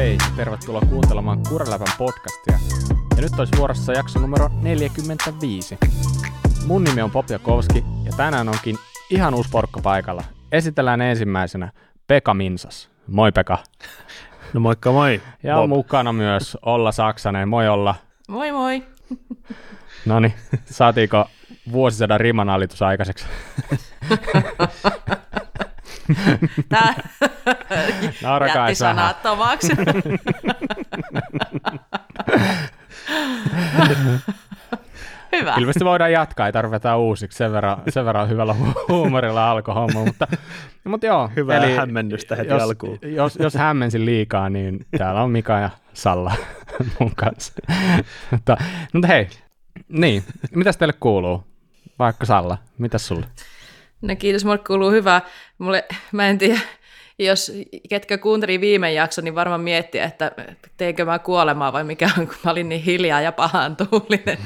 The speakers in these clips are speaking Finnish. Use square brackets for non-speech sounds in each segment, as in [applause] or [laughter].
hei, tervetuloa kuuntelemaan Kureläpän podcastia. Ja nyt olisi vuorossa jakso numero 45. Mun nimi on Popja Kovski ja tänään onkin ihan uusi porkka paikalla. Esitellään ensimmäisenä Pekka Minsas. Moi Pekka. No moikka moi. Ja Bob. mukana myös Olla Saksanen. Moi Olla. Moi moi. No niin, saatiinko vuosisadan rimanalitus aikaiseksi? [laughs] Tää [laughs] jätti sanattomaksi. [laughs] Hyvä. Ilmeisesti voidaan jatkaa, ei tarvita uusiksi, sen verran, sen verran hyvällä huumorilla alkoi homma, mutta, mutta joo. Hyvää eli hämmennystä heti jos, alkuun. Jos, jos hämmensin liikaa, niin täällä on Mika ja Salla [laughs] mun kanssa. mutta, mutta hei, niin, mitäs teille kuuluu? Vaikka Salla, mitäs sulle? No kiitos, mulle kuuluu hyvää. Mulle, mä en tiedä, jos ketkä kuunteli viime jakson, niin varmaan miettiä, että teinkö mä kuolemaa vai mikä on, kun mä olin niin hiljaa ja pahan tuulinen.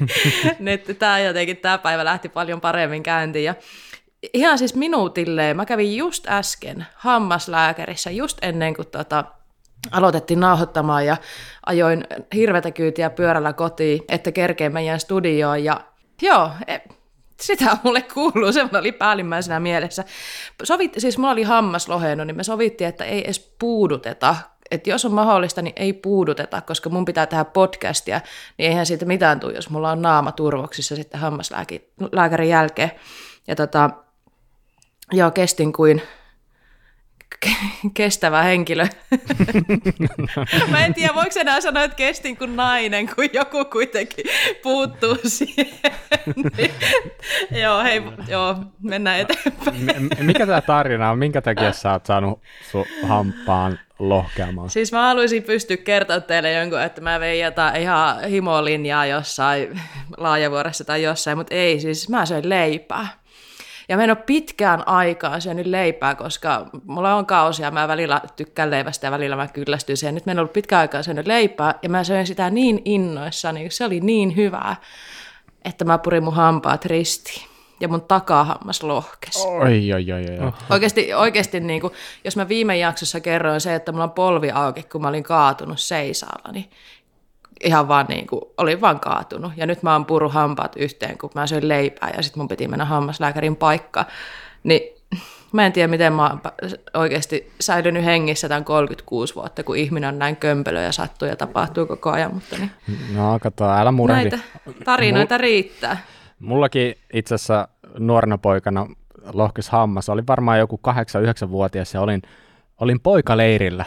[laughs] niin, tämä jotenkin, tämä päivä lähti paljon paremmin käyntiin. Ja ihan siis minuutilleen, mä kävin just äsken hammaslääkärissä, just ennen kuin tota, aloitettiin nauhoittamaan ja ajoin hirvetä kyytiä pyörällä kotiin, että kerkeen meidän studioon ja joo, e, sitä mulle kuuluu, se oli päällimmäisenä mielessä. Sovit, siis mulla oli hammas lohennut, niin me sovittiin, että ei edes puuduteta, että jos on mahdollista, niin ei puuduteta, koska mun pitää tehdä podcastia, niin eihän siitä mitään tule, jos mulla on naama turvoksissa sitten hammaslääkärin jälkeen. Ja tota, joo, kestin kuin kestävä henkilö. [laughs] Mä en tiedä, voiko enää sanoa, että kestin kuin nainen, kun joku kuitenkin puuttuu siihen. niin, [laughs] joo, hei, joo, mennään eteenpäin. Mikä tämä tarina on? Minkä takia sä oot saanut sun hampaan lohkeamaan? Siis mä haluaisin pystyä kertoa teille jonkun, että mä vein jotain ihan himolinjaa jossain laajavuoressa tai jossain, mutta ei, siis mä söin leipää. Ja mä en ole pitkään aikaa syönyt leipää, koska mulla on kausia, mä välillä tykkään leivästä ja välillä mä kyllästyn siihen. Nyt mä en ollut pitkään aikaa syönyt leipää ja mä söin sitä niin innoissani, se oli niin hyvää, että mä purin mun hampaat ristiin ja mun takahammas lohkesi. Oi, oi, oi, oi. Oikeasti, oikeasti niin kuin, jos mä viime jaksossa kerroin se, että mulla on polvi auki, kun mä olin kaatunut seisaalla, niin ihan vaan niin kuin, olin vaan kaatunut. Ja nyt mä oon puru hampaat yhteen, kun mä söin leipää ja sitten mun piti mennä hammaslääkärin paikka. Niin [laughs] mä en tiedä, miten mä oon oikeasti säilynyt hengissä tämän 36 vuotta, kun ihminen on näin kömpelö ja sattuu ja tapahtuu koko ajan. Mutta niin. No kato, älä murehdi. Näitä tarinoita Mul- riittää. Mullakin itse asiassa nuorena poikana lohkes hammas. Olin varmaan joku 8-9-vuotias ja olin, olin poikaleirillä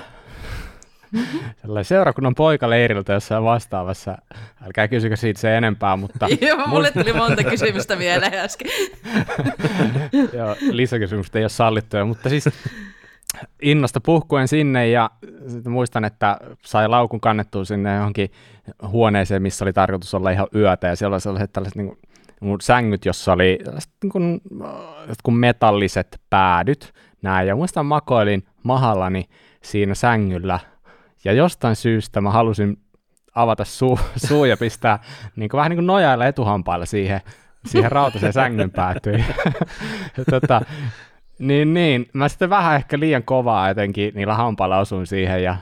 [laughs] sellainen seurakunnan poikaleiriltä jossain vastaavassa. Älkää kysykö siitä se enempää, mutta... [laughs] Joo, mulle tuli monta kysymystä vielä äsken. [laughs] Joo, lisäkysymykset ei ole sallittuja, mutta siis innosta puhkuen sinne ja muistan, että sai laukun kannettua sinne johonkin huoneeseen, missä oli tarkoitus olla ihan yötä ja siellä oli sellaiset tällaiset niin kuin, sängyt, jossa oli niin kuin, kuin metalliset päädyt. Näin. Ja muistan makoilin mahallani siinä sängyllä ja jostain syystä mä halusin avata suu, [laughs] suu ja pistää niin kuin, vähän niin kuin nojailla etuhampailla siihen, siihen rautaiseen sängyn päätyyn. [laughs] tota, niin, niin, mä sitten vähän ehkä liian kovaa jotenkin niillä hampailla osuin siihen ja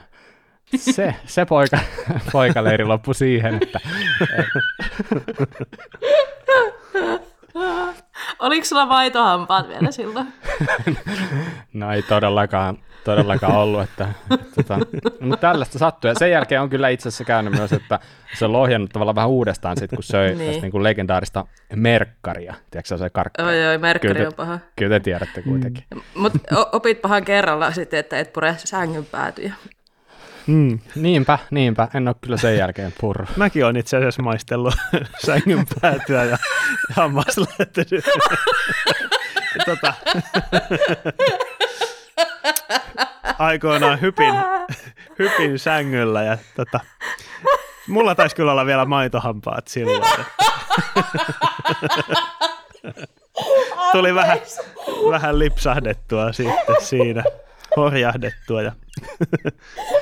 se, se poika, [laughs] poikaleiri loppui siihen, että... Oliko sulla maitohampaat vielä silloin? no ei todellakaan todellakaan ollut. Että, että, tota, mutta tällaista sattuu. Ja sen jälkeen on kyllä itse asiassa käynyt myös, että se on lohjannut tavallaan vähän uudestaan sit, kun söi niin. tästä niin kuin legendaarista merkkaria. Tiedätkö se karkki? Oi, oi, merkkari kyllä on paha. Kyllä te tiedätte kuitenkin. Mm. Mutta opit pahan kerralla sitten, että et pure sängyn päätyjä. Mm, niinpä, niinpä. En ole kyllä sen jälkeen purru. Mäkin olen itse asiassa maistellut [laughs] sängyn päätyä ja hammaslähtönyt. [laughs] tota [laughs] aikoinaan hypin, hypin sängyllä ja tota, mulla taisi kyllä olla vielä maitohampaat silloin. Tuli vähän, vähän lipsahdettua sitten siinä, horjahdettua. Ja [laughs]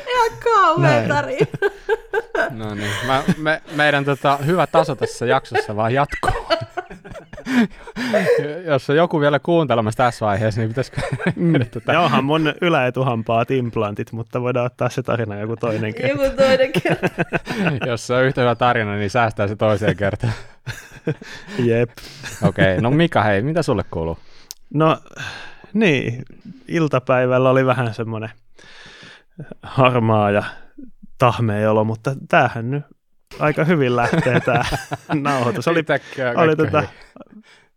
Ihan kauhean tarina. [laughs] No niin, Mä, me, meidän tota, hyvä taso tässä jaksossa vaan jatkuu. [laughs] Jos on joku vielä kuuntelemassa tässä vaiheessa, niin pitäisikö mm. tota... Ja onhan mun yläetuhampaat implantit, mutta voidaan ottaa se tarina joku toinen kerta. Joku toinen kerta. Jos se on yhtä hyvä tarina, niin säästää se toiseen kertaan. Jep. Okei, okay, no Mika, hei, mitä sulle kuuluu? No niin, iltapäivällä oli vähän semmoinen harmaa ja tahmea olo, mutta tämähän nyt aika hyvin lähtee tämä [laughs] nauhoitus. Oli, oli tota,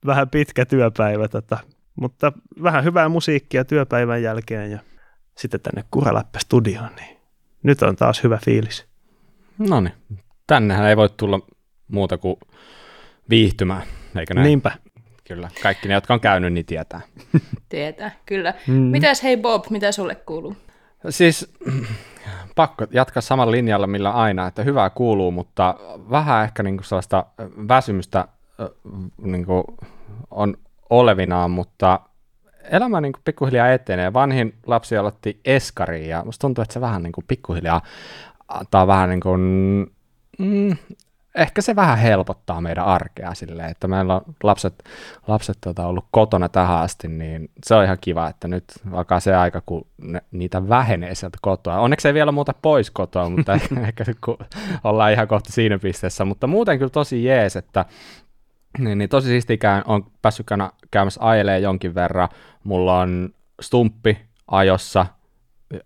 vähän pitkä työpäivä, tota, mutta vähän hyvää musiikkia työpäivän jälkeen ja sitten tänne Kuraläppä studioon, niin nyt on taas hyvä fiilis. No niin, tännehän ei voi tulla muuta kuin viihtymään, eikö näin? Niinpä. Kyllä, kaikki ne, jotka on käynyt, niin tietää. [laughs] Tietää, kyllä. Mm. Mitäs hei Bob, mitä sulle kuuluu? Siis pakko jatkaa samalla linjalla, millä aina, että hyvää kuuluu, mutta vähän ehkä niin kuin sellaista väsymystä niin kuin on olevinaan, mutta elämä niin kuin pikkuhiljaa etenee. Vanhin lapsi aloitti eskariin ja musta tuntuu, että se vähän niin kuin pikkuhiljaa antaa vähän niin kuin, mm, ehkä se vähän helpottaa meidän arkea silleen, että meillä on lapset, lapset tota, ollut kotona tähän asti, niin se on ihan kiva, että nyt alkaa se aika, kun ne, niitä vähenee sieltä kotoa. Onneksi ei vielä muuta pois kotoa, mutta [laughs] [laughs] ehkä kun ollaan ihan kohta siinä pisteessä, mutta muuten kyllä tosi jees, että niin, niin tosi siistikään on päässyt käymässä ajelee jonkin verran. Mulla on stumppi ajossa,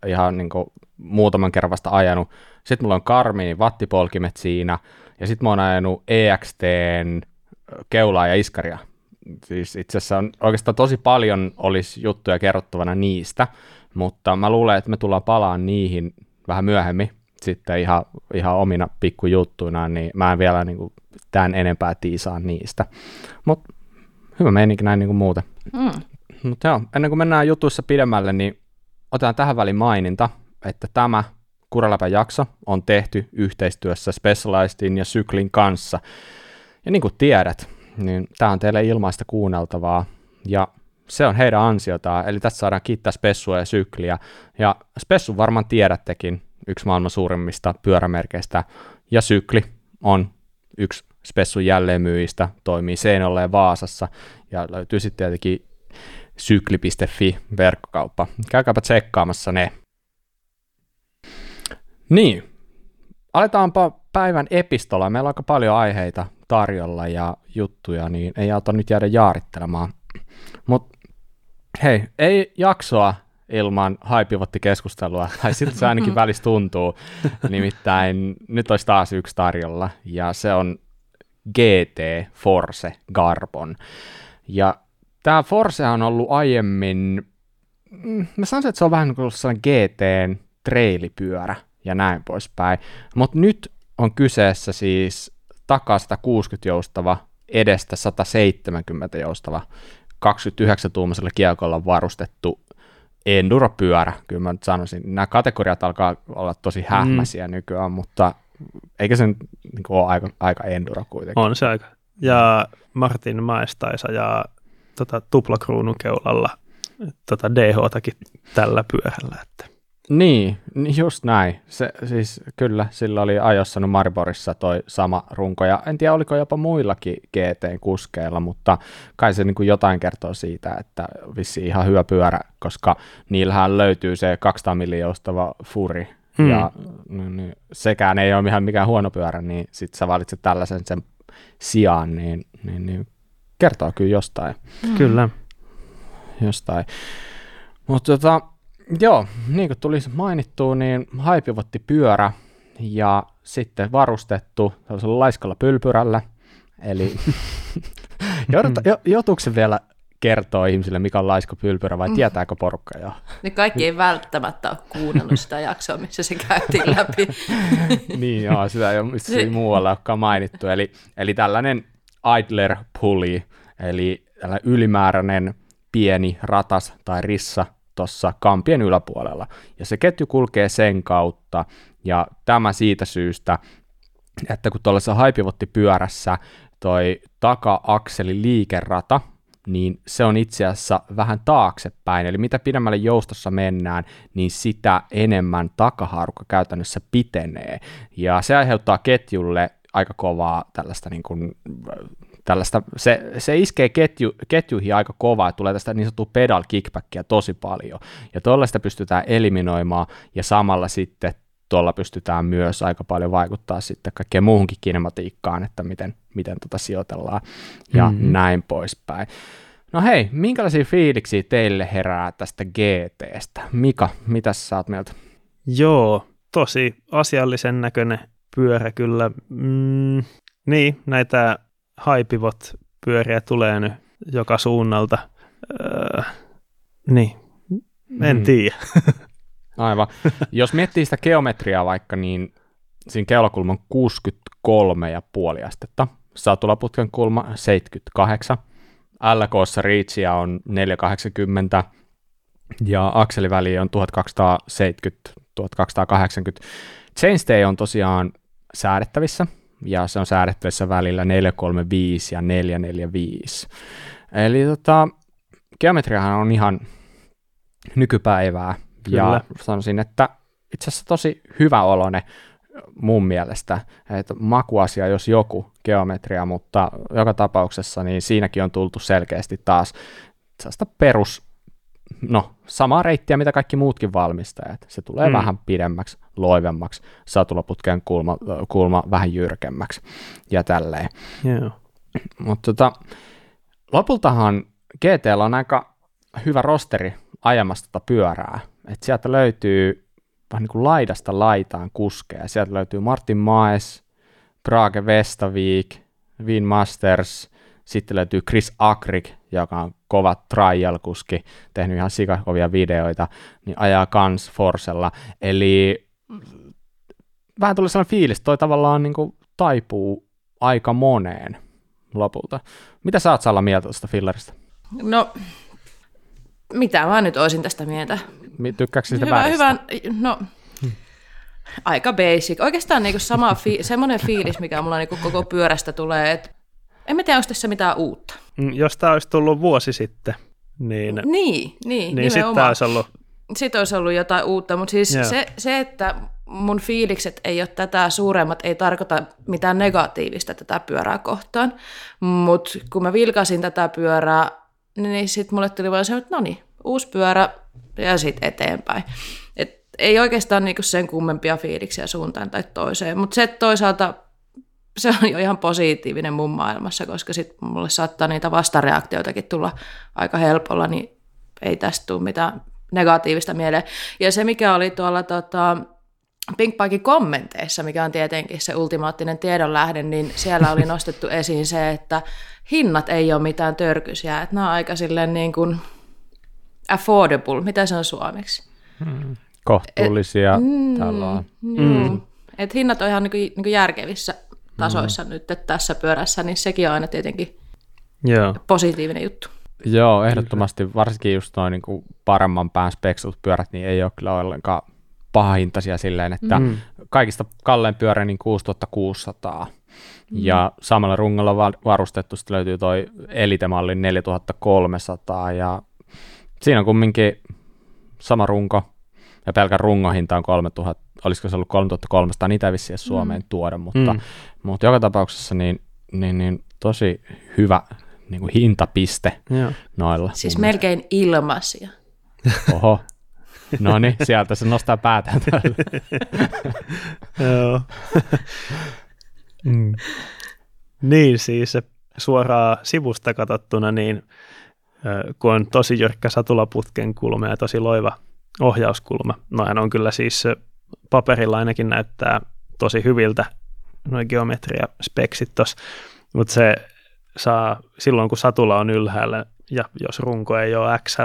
ihan niin kuin muutaman kerran vasta ajanut. Sitten mulla on Karminin vattipolkimet siinä, ja sitten mä oon ajanut EXTn keulaa ja iskaria. Siis itse asiassa on oikeastaan tosi paljon olisi juttuja kerrottavana niistä, mutta mä luulen, että me tullaan palaan niihin vähän myöhemmin sitten ihan, ihan omina pikkujuttuina, niin mä en vielä niin kuin, tämän enempää tiisaa niistä. Mutta hyvä meininki näin niin kuin muuten. Mm. Mutta joo, ennen kuin mennään jutuissa pidemmälle, niin otetaan tähän väliin maininta, että tämä Kuraläpän jakso on tehty yhteistyössä Specializedin ja Syklin kanssa. Ja niin kuin tiedät, niin tämä on teille ilmaista kuunneltavaa, ja se on heidän ansiotaan, eli tässä saadaan kiittää Spessua ja Sykliä, ja Spessu varmaan tiedättekin, yksi maailman suurimmista pyörämerkeistä, ja Sykli on yksi Spessun jälleenmyyjistä, toimii Seinällä ja Vaasassa, ja löytyy sitten tietenkin sykli.fi verkkokauppa. Käykääpä tsekkaamassa ne. Niin, aletaanpa päivän epistola. Meillä on aika paljon aiheita tarjolla ja juttuja, niin ei auta nyt jäädä jaarittelemaan. Mutta hei, ei jaksoa ilman keskustelua, [laughs] tai siltä se ainakin välissä tuntuu. [laughs] Nimittäin nyt olisi taas yksi tarjolla, ja se on GT Force Garbon. Ja tämä Force on ollut aiemmin, mm, mä sanoisin, että se on vähän niin kuin sellainen GTn treilipyörä, ja näin poispäin. Mutta nyt on kyseessä siis takaa 160 joustava, edestä 170 joustava, 29-tuumaisella kiekolla varustettu enduropyörä, kyllä mä nyt sanoisin. Nämä kategoriat alkaa olla tosi hämmäisiä mm. nykyään, mutta eikä se nyt niin ole aika, aika enduro kuitenkin. On se aika. Ja Martin Maestaisa ja tota, tuplakruunun keulalla tota DH-takin tällä pyörällä. Että. Niin, just näin. Se, siis kyllä, sillä oli ajossa Mariborissa toi sama runko, ja en tiedä oliko jopa muillakin GT-kuskeilla, mutta kai se niin kuin jotain kertoo siitä, että vissi ihan hyvä pyörä, koska niillähän löytyy se 200 miljoostava furi, hmm. ja niin, sekään ei ole ihan mikään huono pyörä, niin sit sä valitset tällaisen sen sijaan, niin, niin, niin kertoo kyllä jostain. Kyllä. Jostain. Mutta tota, Joo, niin kuin tuli mainittua, niin haipivotti pyörä ja sitten varustettu tällaisella laiskalla pylpyrällä. Eli [laughs] jouduta, joutuuko se vielä kertoa ihmisille, mikä on laiska pylpyrä vai mm. tietääkö porukka jo? Ne kaikki ei välttämättä ole kuunnellut sitä jaksoa, missä se käytiin läpi. [laughs] niin joo, sitä ei ole missään muualla olekaan mainittu. Eli, eli tällainen idler pulley, eli tällainen ylimääräinen pieni ratas tai rissa tuossa kampien yläpuolella. Ja se ketju kulkee sen kautta, ja tämä siitä syystä, että kun tuollaisessa haipivottipyörässä toi taka-akseli liikerata, niin se on itse asiassa vähän taaksepäin, eli mitä pidemmälle joustossa mennään, niin sitä enemmän takaharukka käytännössä pitenee, ja se aiheuttaa ketjulle aika kovaa tällaista, niin kuin, tällaista se, se iskee ketju, ketjuihin aika kovaa, tulee tästä niin sanottua pedal kickbackia tosi paljon, ja tuollaista pystytään eliminoimaan, ja samalla sitten tuolla pystytään myös aika paljon vaikuttaa sitten kaikkeen muuhunkin kinematiikkaan, että miten, miten tota sijoitellaan ja mm-hmm. näin poispäin. No hei, minkälaisia fiiliksiä teille herää tästä GTstä? Mika, mitä sä oot mieltä? Joo, tosi asiallisen näköinen pyörä kyllä. Mm, niin, näitä haipivot pyöriä tulee nyt joka suunnalta. Öö, niin, en mm. tiedä. [laughs] Aivan. Jos miettii sitä geometriaa vaikka, niin siinä keulakulma on 63,5 astetta, satulaputken kulma 78, LKssa Reachia on 480 ja akseliväli on 1270-1280. Chainstay on tosiaan säädettävissä, ja se on säädettävissä välillä 435 ja 445. Eli tota, geometriahan on ihan nykypäivää, Kyllä. ja sanoisin, että itse asiassa tosi hyvä olone mun mielestä, että makuasia jos joku geometria, mutta joka tapauksessa niin siinäkin on tultu selkeästi taas sellaista perus, no samaa reittiä, mitä kaikki muutkin valmistajat. Se tulee mm. vähän pidemmäksi, loivemmaksi, satulaputken kulma, kulma vähän jyrkemmäksi ja tälleen. Yeah. Mutta tota, lopultahan GT on aika hyvä rosteri ajamasta tota pyörää. Et sieltä löytyy vähän niin kuin laidasta laitaan kuskeja. Sieltä löytyy Martin Maes, Brage Vestavik, Vin Masters, sitten löytyy Chris Akrik, joka on kova trial-kuski, tehnyt ihan sikakovia videoita, niin ajaa kans Forcella. Eli vähän tuli sellainen fiilis, toi tavallaan niin kuin taipuu aika moneen lopulta. Mitä sä oot Salla mieltä tuosta filleristä? No, mitä mä nyt olisin tästä mieltä? Tykkääkö sitä hyvä, hyvä, no, aika basic. Oikeastaan niinku sama fi- semmoinen fiilis, mikä mulla niinku koko pyörästä tulee, että en mä tiedä, onko tässä mitään uutta. Mm, jos tämä olisi tullut vuosi sitten, niin, niin, niin, niin sitten olisi ollut... Sitten olisi ollut jotain uutta, mutta siis se, se, että mun fiilikset ei ole tätä suuremmat, ei tarkoita mitään negatiivista tätä pyörää kohtaan, mutta kun mä vilkasin tätä pyörää, niin sitten mulle tuli vaan se, että no niin, uusi pyörä ja sitten eteenpäin. Et ei oikeastaan niinku sen kummempia fiiliksiä suuntaan tai toiseen, mutta se toisaalta se on jo ihan positiivinen mun maailmassa, koska sitten mulle saattaa niitä vastareaktioitakin tulla aika helpolla, niin ei tästä tule mitään negatiivista mieleen. Ja se, mikä oli tuolla tota, Pinkpaikin kommenteissa, mikä on tietenkin se ultimaattinen tiedonlähde, niin siellä oli nostettu esiin se, että hinnat ei ole mitään törkysiä, että nämä on aika silleen niin kuin affordable, mitä se on suomeksi? Hmm. Kohtuullisia Et, mm, tällä mm. Et hinnat on ihan niin kuin, niin kuin järkevissä tasoissa mm. nyt tässä pyörässä, niin sekin on aina tietenkin Joo. positiivinen juttu. Joo, ehdottomasti varsinkin just noin niin paremman pään speksut pyörät, niin ei ole kyllä ollenkaan pahahintaisia silleen, että mm. kaikista kallein pyörä niin 6600. Mm. Ja samalla rungolla varustettu sitten löytyy toi Elite-malli 4300 ja siinä on kumminkin sama runko ja pelkän rungohinta on 3000, olisiko se ollut 3300, niitä ei vissiin Suomeen mm. tuoda, mutta, mm. mutta joka tapauksessa niin, niin, niin tosi hyvä niin kuin hintapiste Joo. noilla. Siis melkein ilmaisia. [laughs] Oho, No niin, sieltä se nostaa päätään. [laughs] Joo. mm. Niin siis suoraan sivusta katsottuna, niin kun on tosi jyrkkä satulaputken kulma ja tosi loiva ohjauskulma, noin on kyllä siis paperilla ainakin näyttää tosi hyviltä noin geometria-speksit tuossa, mutta se saa silloin, kun satula on ylhäällä ja jos runko ei ole x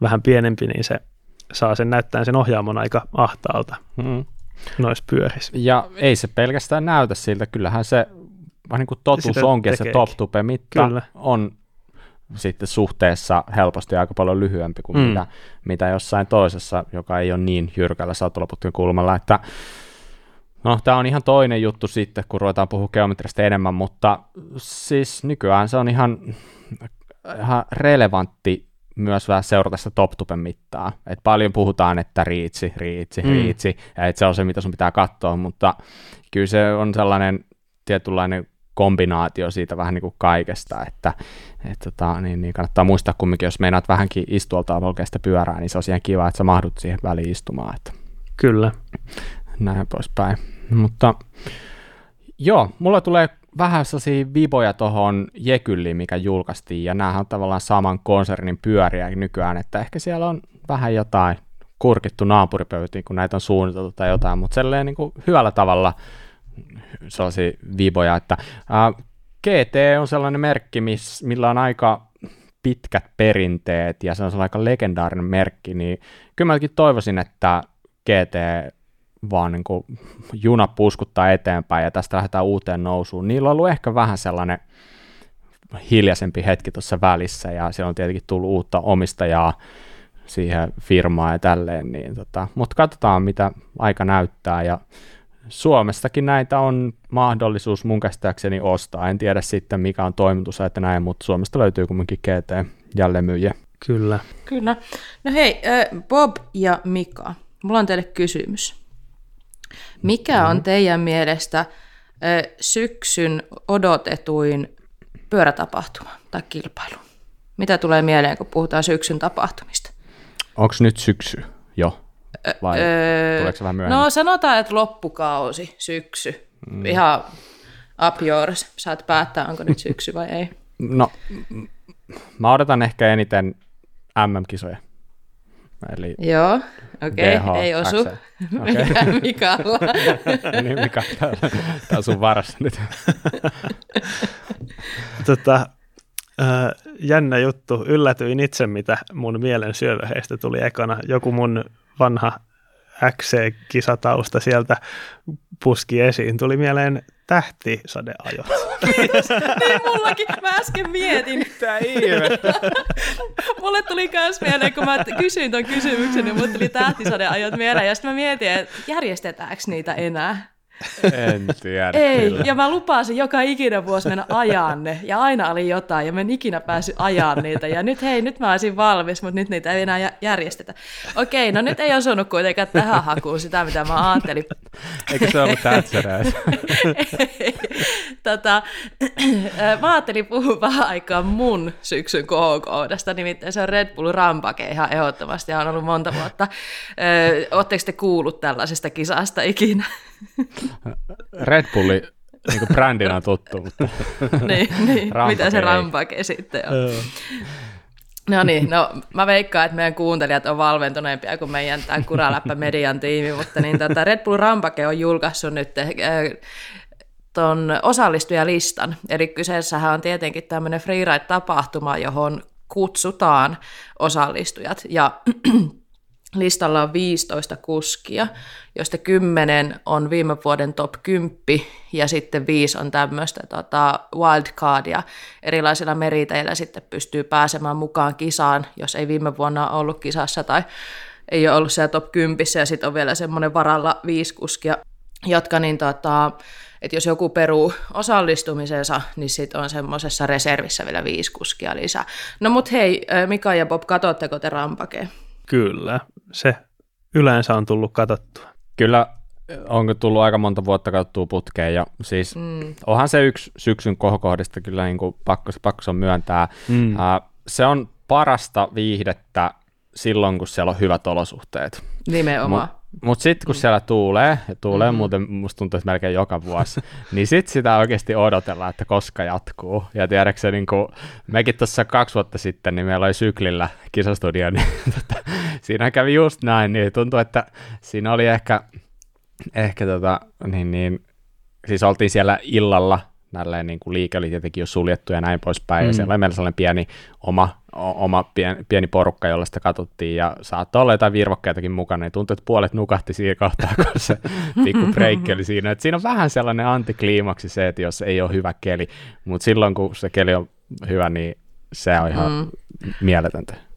vähän pienempi, niin se saa sen näyttää sen ohjaamon aika ahtaalta mm. noissa pyörissä. Ja ei se pelkästään näytä siltä, kyllähän se vähän niin kuin totuus Sitä onkin, että se top tupe mitta Kyllä. on sitten suhteessa helposti aika paljon lyhyempi kuin mm. mitä, mitä jossain toisessa, joka ei ole niin jyrkällä satulaputken kulmalla, että No, tämä on ihan toinen juttu sitten, kun ruvetaan puhua geometrista enemmän, mutta siis nykyään se on ihan, ihan relevantti myös vähän seurata sitä top mittaa. Et paljon puhutaan, että riitsi, riitsi, mm. riitsi, ja että se on se, mitä sun pitää katsoa, mutta kyllä se on sellainen tietynlainen kombinaatio siitä vähän niin kuin kaikesta, että et tota, niin, niin kannattaa muistaa kumminkin, jos meinaat vähänkin istuolta oikeasta pyörää, niin se on siihen kiva, että sä mahdut siihen väliin istumaan. Että Kyllä. Näin poispäin. Mutta joo, mulla tulee vähän sellaisia viboja tuohon Jekylliin, mikä julkaistiin, ja näähän on tavallaan saman konsernin pyöriä nykyään, että ehkä siellä on vähän jotain kurkittu naapuripöytiin, kun näitä on suunniteltu tai jotain, mutta niin kuin hyvällä tavalla sellaisia viboja, että ää, GT on sellainen merkki, miss, millä on aika pitkät perinteet ja se on aika legendaarinen merkki, niin kyllä mäkin toivoisin, että GT vaan niin kuin juna puskuttaa eteenpäin ja tästä lähdetään uuteen nousuun. Niillä on ollut ehkä vähän sellainen hiljaisempi hetki tuossa välissä ja siellä on tietenkin tullut uutta omistajaa siihen firmaan ja tälleen, niin tota, mutta katsotaan mitä aika näyttää ja Suomestakin näitä on mahdollisuus mun käsittääkseni ostaa. En tiedä sitten mikä on toimitus että näin, mutta Suomesta löytyy kumminkin GT jälleenmyyjä. Kyllä. Kyllä. No hei, Bob ja Mika, mulla on teille kysymys. Mikä on teidän mielestä syksyn odotetuin pyörätapahtuma tai kilpailu? Mitä tulee mieleen, kun puhutaan syksyn tapahtumista? Onko nyt syksy jo? Vai öö, tuleeko se vähän myöhemmin? No sanotaan, että loppukausi, syksy. Mm. Ihan up yours. Saat päättää, onko nyt syksy vai ei. No, mä odotan ehkä eniten MM-kisoja. Eli Joo, okei, okay, ei osu. Okay. [laughs] Mikalla. [laughs] niin, Mika, tämä on sun varassa nyt. tota, äh, jännä juttu. Yllätyin itse, mitä mun mielen syöväheistä tuli ekana. Joku mun vanha XC-kisatausta sieltä puski esiin. Tuli mieleen tähtisadeajot. [laughs] niin mullakin. Mä äsken mietin. Mitä ihmettä? [laughs] Mulle tuli myös mieleen, kun mä kysyin ton kysymyksen, niin mulle tuli tähtisadeajot mieleen. Ja sitten mä mietin, että järjestetäänkö niitä enää. En tiedä. Ei, kyllä. ja mä lupasin joka ikinen vuosi mennä ajaan ne, ja aina oli jotain, ja mä en ikinä päässyt ajaa niitä, ja nyt hei, nyt mä olisin valmis, mutta nyt niitä ei enää järjestetä. Okei, no nyt ei osunut kuitenkaan tähän hakuun sitä, mitä mä ajattelin. Eikö se ollut tätsäräis? tota, mä ajattelin puhua vähän aikaa mun syksyn kohokohdasta, nimittäin se on Red Bull Rampake ihan ehdottomasti, ja on ollut monta vuotta. Oletteko te kuullut tällaisesta kisasta ikinä? Red Bulli niin kuin brändinä on tuttu, mutta [laughs] niin, niin. [laughs] mitä se rampake sitten on. No niin, no mä veikkaan, että meidän kuuntelijat on valventuneempia kuin meidän tämä Kuraläppä Median tiimi, mutta niin tota Red Bull Rampake on julkaissut nyt äh, ton osallistujalistan. Eli kyseessähän on tietenkin tämmöinen freeride-tapahtuma, johon kutsutaan osallistujat. Ja listalla on 15 kuskia, joista 10 on viime vuoden top 10 ja sitten 5 on tämmöistä tota, wildcardia. Erilaisilla meriteillä sitten pystyy pääsemään mukaan kisaan, jos ei viime vuonna ollut kisassa tai ei ole ollut siellä top 10 ja sitten on vielä semmoinen varalla viisi kuskia, jotka niin tota, että jos joku peruu osallistumisensa, niin sitten on semmoisessa reservissä vielä viisi kuskia lisää. No mut hei, Mika ja Bob, katsotteko te rampakeen? Kyllä, se yleensä on tullut katsottua. Kyllä onko tullut aika monta vuotta katsottua putkeen, ja siis mm. onhan se yksi syksyn kohokohdista kyllä niin kuin pakko, pakko on myöntää. Mm. Uh, se on parasta viihdettä silloin, kun siellä on hyvät olosuhteet. Nimenomaan. Mutta sitten kun mm. siellä tuulee, ja tuulee mm. muuten musta tuntuu, että melkein joka vuosi, [laughs] niin sitten sitä oikeasti odotellaan, että koska jatkuu. Ja tiedätkö niin kuin, mekin tuossa kaksi vuotta sitten, niin meillä oli syklillä kisastudio, [laughs] niin tota, siinä kävi just näin, niin tuntuu, että siinä oli ehkä, ehkä tota, niin, niin, siis oltiin siellä illalla, nälleen niin kuin liike oli tietenkin jo suljettu ja näin poispäin, mm. ja siellä oli meillä sellainen pieni oma, oma pieni, pieni porukka, jolla sitä katsottiin, ja saattoi olla jotain virvokkeitakin mukana, niin tuntui, että puolet nukahti siinä kohtaa, kun se [laughs] pikku breikki oli siinä. Et siinä on vähän sellainen antikliimaksi se, että jos ei ole hyvä keli, mutta silloin kun se keli on hyvä, niin se on ihan mm. mieletöntä.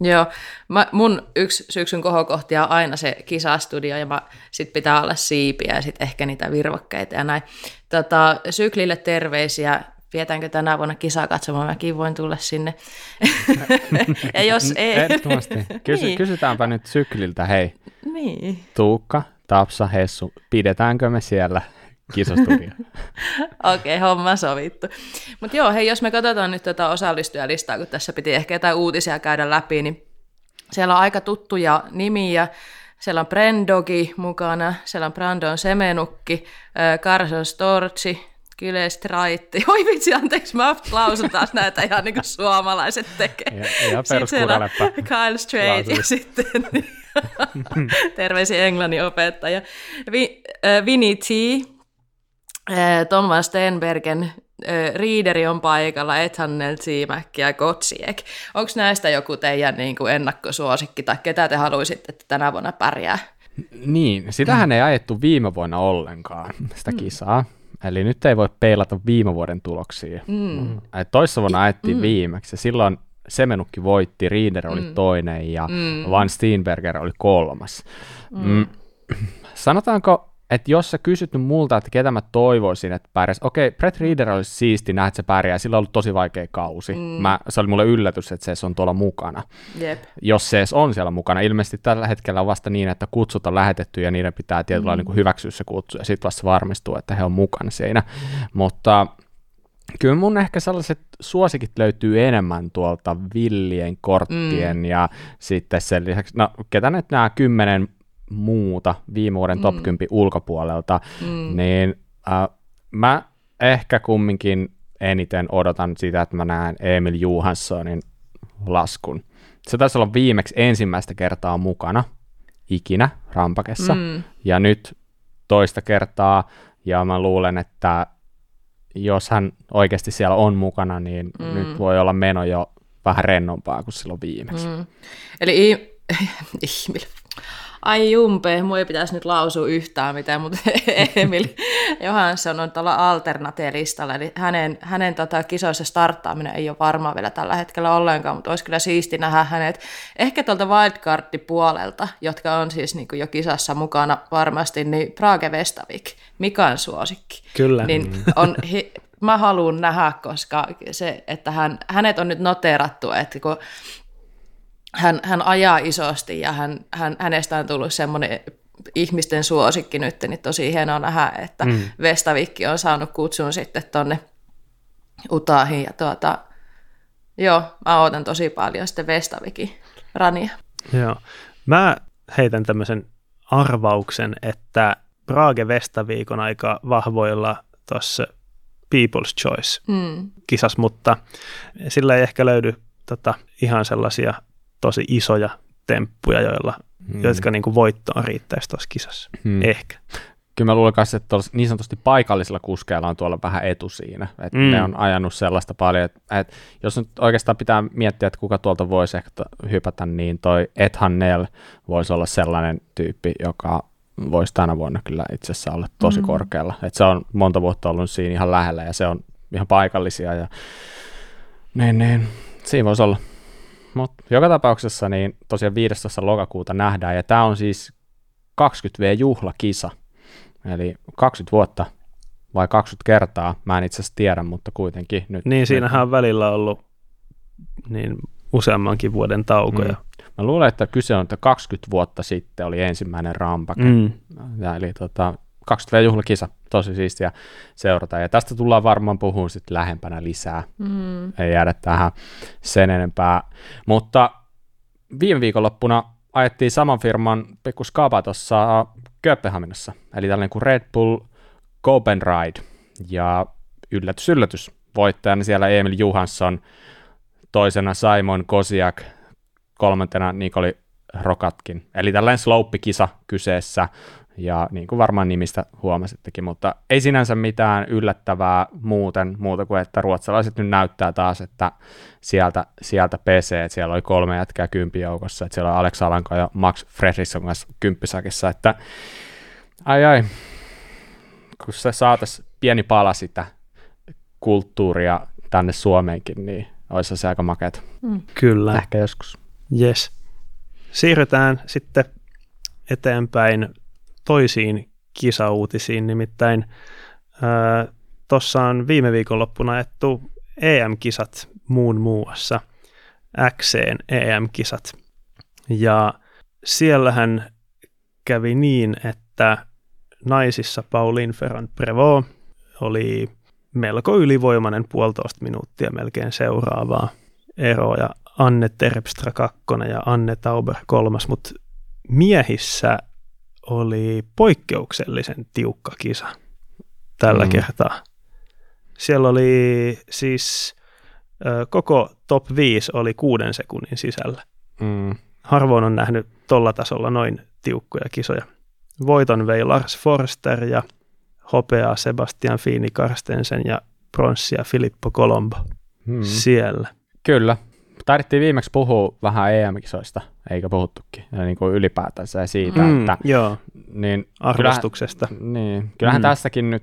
Joo, mä, mun yksi syksyn kohokohtia on aina se kisastudio ja sit pitää olla siipiä ja sitten ehkä niitä virvokkeita ja näin. Tota, syklille terveisiä, vietäänkö tänä vuonna kisaa katsomaan, mäkin voin tulla sinne. [laughs] ja jos ei... Ehdottomasti. Kysy, niin. Kysytäänpä nyt sykliltä, hei. Niin. Tuukka, Tapsa, Hessu, pidetäänkö me siellä kisastudio. [laughs] Okei, okay, homma sovittu. Mutta joo, hei, jos me katsotaan nyt tätä osallistujalistaa, kun tässä piti ehkä jotain uutisia käydä läpi, niin siellä on aika tuttuja nimiä. Siellä on Brendogi mukana, siellä on Brandon Semenukki, Carson Storchi, Kyle Straitti. [laughs] Oi vitsi, anteeksi, mä lausun taas näitä ihan niin kuin suomalaiset tekee. Ja, ja Kyle Strait ja sitten [laughs] terveisiä englannin opettaja. Vi, äh, Vinny T, äh, Tom van Stenbergen, äh, Riideri on paikalla, Ethannel, Siimäkki ja Kotsiek. Onko näistä joku teidän niin kuin ennakkosuosikki tai ketä te haluaisitte, että tänä vuonna pärjää? Niin, sitähän ei ajettu viime vuonna ollenkaan, sitä mm. kisaa. Eli nyt ei voi peilata viime vuoden tuloksia. Mm. Toissa vuonna ajettiin mm. viimeksi ja silloin Semenukki voitti, Rieder oli mm. toinen ja mm. Van Steenberger oli kolmas. Mm. Mm. Sanotaanko, että jos sä kysyt nyt multa, että ketä mä toivoisin, että pärjäs. Okei, Brett Reader olisi siisti nähdä, että se pärjää. Sillä on ollut tosi vaikea kausi. Mm. Mä, se oli mulle yllätys, että se on tuolla mukana. Yep. Jos se on siellä mukana. Ilmeisesti tällä hetkellä on vasta niin, että kutsut on lähetetty ja niiden pitää tietyllä mm. niin hyväksyä se kutsu ja sitten vasta varmistuu, että he on mukana siinä. Mutta kyllä mun ehkä sellaiset suosikit löytyy enemmän tuolta villien korttien mm. ja sitten sen lisäksi, no ketä nyt nämä kymmenen muuta viime vuoden mm. top 10 ulkopuolelta, mm. niin äh, mä ehkä kumminkin eniten odotan sitä, että mä näen Emil Johanssonin laskun. Se taisi olla viimeksi ensimmäistä kertaa mukana ikinä rampakessa, mm. ja nyt toista kertaa, ja mä luulen, että jos hän oikeasti siellä on mukana, niin mm. nyt voi olla meno jo vähän rennompaa kuin silloin viimeksi. Mm. Eli Emil, [laughs] ai jumpe, mua ei pitäisi nyt lausua yhtään mitään, mutta [laughs] Emil Johansson on tuolla alternatielistalla, eli hänen, hänen tota, kisoissa starttaaminen ei ole varmaa vielä tällä hetkellä ollenkaan, mutta olisi kyllä siisti nähdä hänet ehkä tuolta wildcard-puolelta, jotka on siis niin jo kisassa mukana varmasti, niin Prague Vestavik, Mikan suosikki. Kyllä. Niin on, hi, mä haluan nähdä, koska se, että hän, hänet on nyt noterattu, että kun hän, hän ajaa isosti ja hän, hän, hänestä on tullut semmoinen ihmisten suosikki nyt, niin tosi hienoa nähdä, että mm. Vestavikki on saanut kutsun sitten tonne Utahiin ja tuota, joo, mä odotan tosi paljon sitten Vestavikin rania. Joo, mä heitän tämmöisen arvauksen, että Praage Vestavik on aika vahvoilla tuossa People's Choice mm. mutta sillä ei ehkä löydy tota, ihan sellaisia tosi isoja temppuja, joilla, hmm. jotka niin kuin voittoon riittäisi tuossa kisassa. Hmm. Ehkä. Kyllä mä luulen kanssa, että niin sanotusti paikallisilla kuskeilla on tuolla vähän etu siinä. Että mm. Ne on ajanut sellaista paljon, että, että jos nyt oikeastaan pitää miettiä, että kuka tuolta voisi ehkä hypätä, niin toi Ethan Nell voisi olla sellainen tyyppi, joka voisi tänä vuonna kyllä itse asiassa olla tosi mm. korkealla. Että se on monta vuotta ollut siinä ihan lähellä ja se on ihan paikallisia ja niin, niin. siinä voisi olla. Mutta joka tapauksessa niin tosiaan 15. lokakuuta nähdään, ja tämä on siis 20V-juhlakisa, eli 20 vuotta vai 20 kertaa, mä en itse asiassa tiedä, mutta kuitenkin nyt. Niin, siinähän on välillä ollut niin useammankin vuoden taukoja. Mm. Mä luulen, että kyse on, että 20 vuotta sitten oli ensimmäinen rampake. Mm. Ja, eli tota, 20 juhlakisa, tosi siistiä seurata. Ja tästä tullaan varmaan puhumaan sitten lähempänä lisää. Mm. Ei jäädä tähän sen enempää. Mutta viime viikonloppuna ajettiin saman firman pikku skaba tuossa Kööpenhaminassa, eli tällainen kuin Red Bull Copen Ride. Ja yllätys, yllätys, voittajana siellä Emil Johansson, toisena Simon Kosiak, kolmantena Nikoli Rokatkin. Eli tällainen slope-kisa kyseessä, ja niin kuin varmaan nimistä huomasittekin, mutta ei sinänsä mitään yllättävää muuten, muuta kuin että ruotsalaiset nyt näyttää taas, että sieltä, sieltä PC, että siellä oli kolme jätkää kymppijoukossa, että siellä on Alex Alanko ja Max Fredriksson kanssa kymppisakissa, että ai ai, kun se saataisiin pieni pala sitä kulttuuria tänne Suomeenkin, niin olisi se aika makeata. Mm. Kyllä. Ehkä joskus. Yes. Siirrytään sitten eteenpäin toisiin kisauutisiin, nimittäin tuossa on viime viikonloppuna ajettu EM-kisat muun muassa, XCn EM-kisat. Ja siellähän kävi niin, että naisissa Pauline Ferrand Prevot oli melko ylivoimainen puolitoista minuuttia melkein seuraavaa eroa ja Anne Terpstra kakkonen ja Anne Tauber kolmas, mutta miehissä oli poikkeuksellisen tiukka kisa tällä mm. kertaa. Siellä oli siis ö, koko top 5 oli kuuden sekunnin sisällä. Mm. Harvoin on nähnyt tuolla tasolla noin tiukkoja kisoja. Voiton vei Lars Forster ja hopeaa Sebastian Fiini Karstensen ja pronssia Filippo Colombo hmm. siellä. Kyllä. Taidettiin viimeksi puhua vähän EM-kisoista, eikä puhuttukin, ja niin kuin ylipäätänsä siitä, mm, että... Joo, niin, arvostuksesta. Kyllähän, niin, kyllähän mm. tässäkin nyt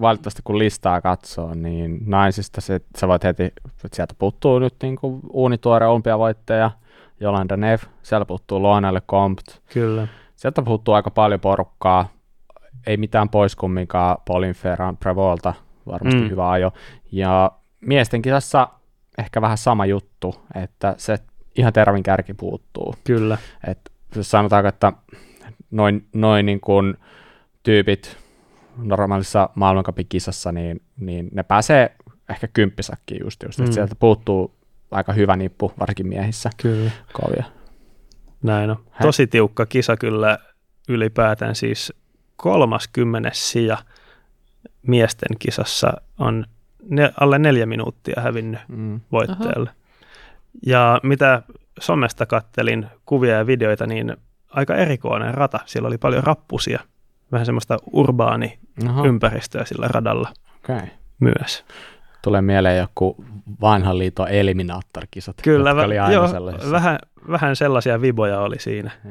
valitettavasti kun listaa katsoo, niin naisista se, sä voit heti, että sieltä puuttuu nyt niin kuin uunituore olympiavoittaja, Jolanda Neff, siellä puuttuu Loanelle Compt. Kyllä. Sieltä puuttuu aika paljon porukkaa, ei mitään pois kumminkaan Paulin Ferran Prevolta, varmasti mm. hyvä ajo. Ja miesten kisassa ehkä vähän sama juttu, että se ihan terävin kärki puuttuu. Kyllä. Et sanotaanko, että noin, noin niin kuin tyypit normaalissa maailmankapikisassa, niin, niin ne pääsee ehkä kymppisakkiin just, just mm. että sieltä puuttuu aika hyvä nippu, varsinkin miehissä. Kyllä. Kovia. Näin on. Tosi tiukka kisa kyllä ylipäätään siis 30 sija miesten kisassa on ne, alle neljä minuuttia hävinnyt mm. voittajalle. Aha. Ja mitä somesta kattelin kuvia ja videoita, niin aika erikoinen rata. Siellä oli paljon rappusia, vähän semmoista urbaani Aha. ympäristöä sillä radalla okay. myös. Tulee mieleen joku vanhan liiton eliminaattorikisat. Kyllä, vä- joo, vähän, vähän sellaisia viboja oli siinä. Ja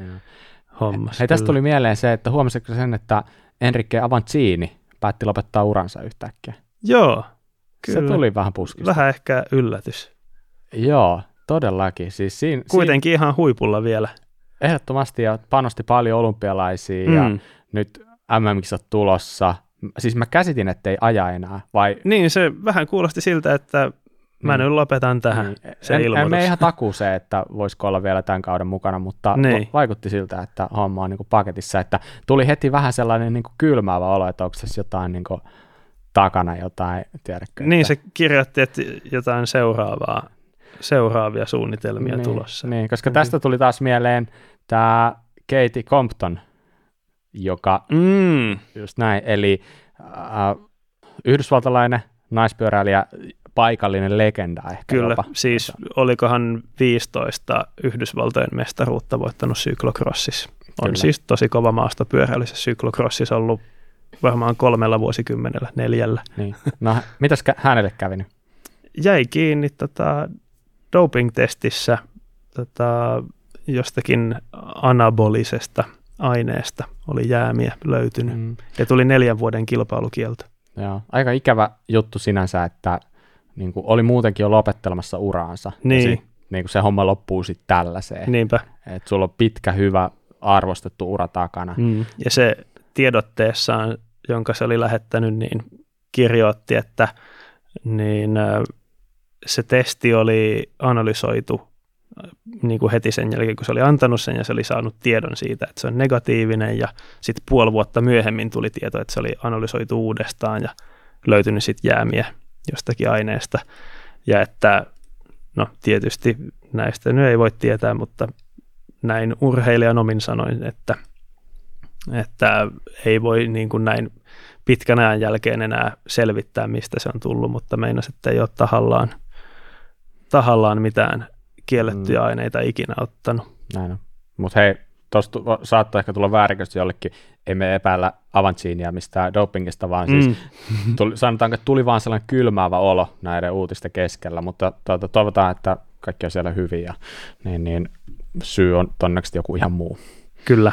hommassa. Hei, tästä tuli mieleen se, että huomasitko sen, että Enrique Avancini päätti lopettaa uransa yhtäkkiä? Joo, kyllä. Se tuli vähän puskista. Vähän ehkä yllätys. Joo, todellakin. Siis siinä, Kuitenkin siinä... ihan huipulla vielä. Ehdottomasti ja panosti paljon olympialaisia mm. ja nyt MM-kisat tulossa. Siis mä käsitin, ettei aja enää, vai? Niin, se vähän kuulosti siltä, että Mä niin. nyt lopetan tähän niin. se en, en mene ihan se, että voisiko olla vielä tämän kauden mukana, mutta niin. vaikutti siltä, että homma on niin paketissa, että tuli heti vähän sellainen niin kylmäävä olo, että onko tässä jotain niin kuin takana jotain, tiedätkö? Niin, että... se kirjoitti, että jotain seuraavaa, seuraavia suunnitelmia niin, tulossa. Niin, koska tästä tuli taas mieleen tämä Katie Compton, joka, mm. just näin, eli äh, yhdysvaltalainen naispyöräilijä, paikallinen legenda ehkä Kyllä, jopa. siis olikohan 15 Yhdysvaltojen mestaruutta voittanut syklokrossissa. On Kyllä. siis tosi kova maastopyöräilyssä syklokrossissa ollut varmaan kolmella vuosikymmenellä, neljällä. Niin. No, mitäs hänelle kävi nyt? Jäi kiinni tota, doping-testissä tota, jostakin anabolisesta aineesta oli jäämiä löytynyt mm. ja tuli neljän vuoden kilpailukielto. Joo, aika ikävä juttu sinänsä, että niin kuin oli muutenkin jo lopettelemassa uraansa. Niin. Ja sit, niin kuin se homma loppuu sitten tällaiseen. Niinpä. Että sulla on pitkä, hyvä, arvostettu ura takana. Mm. Ja se tiedotteessaan, jonka se oli lähettänyt, niin kirjoitti, että niin, se testi oli analysoitu niin kuin heti sen jälkeen, kun se oli antanut sen ja se oli saanut tiedon siitä, että se on negatiivinen ja sitten puoli vuotta myöhemmin tuli tieto, että se oli analysoitu uudestaan ja löytynyt sitten jäämiä jostakin aineesta. Ja että, no tietysti näistä nyt ei voi tietää, mutta näin urheilijan omin sanoin, että, että ei voi niin kuin näin pitkän ajan jälkeen enää selvittää, mistä se on tullut, mutta meinas, että ei ole tahallaan, tahallaan mitään kiellettyjä mm. aineita ikinä ottanut. Näin on. Mutta hei, tuosta saattoi ehkä tulla väärinkäsitys jollekin, emme epäillä Avancinia mistään dopingista, vaan siis mm. [laughs] tuli, sanotaanko, että tuli vaan sellainen kylmäävä olo näiden uutisten keskellä, mutta tuota, toivotaan, että kaikki on siellä hyvin ja niin, niin syy on todennäköisesti joku ihan muu. Kyllä.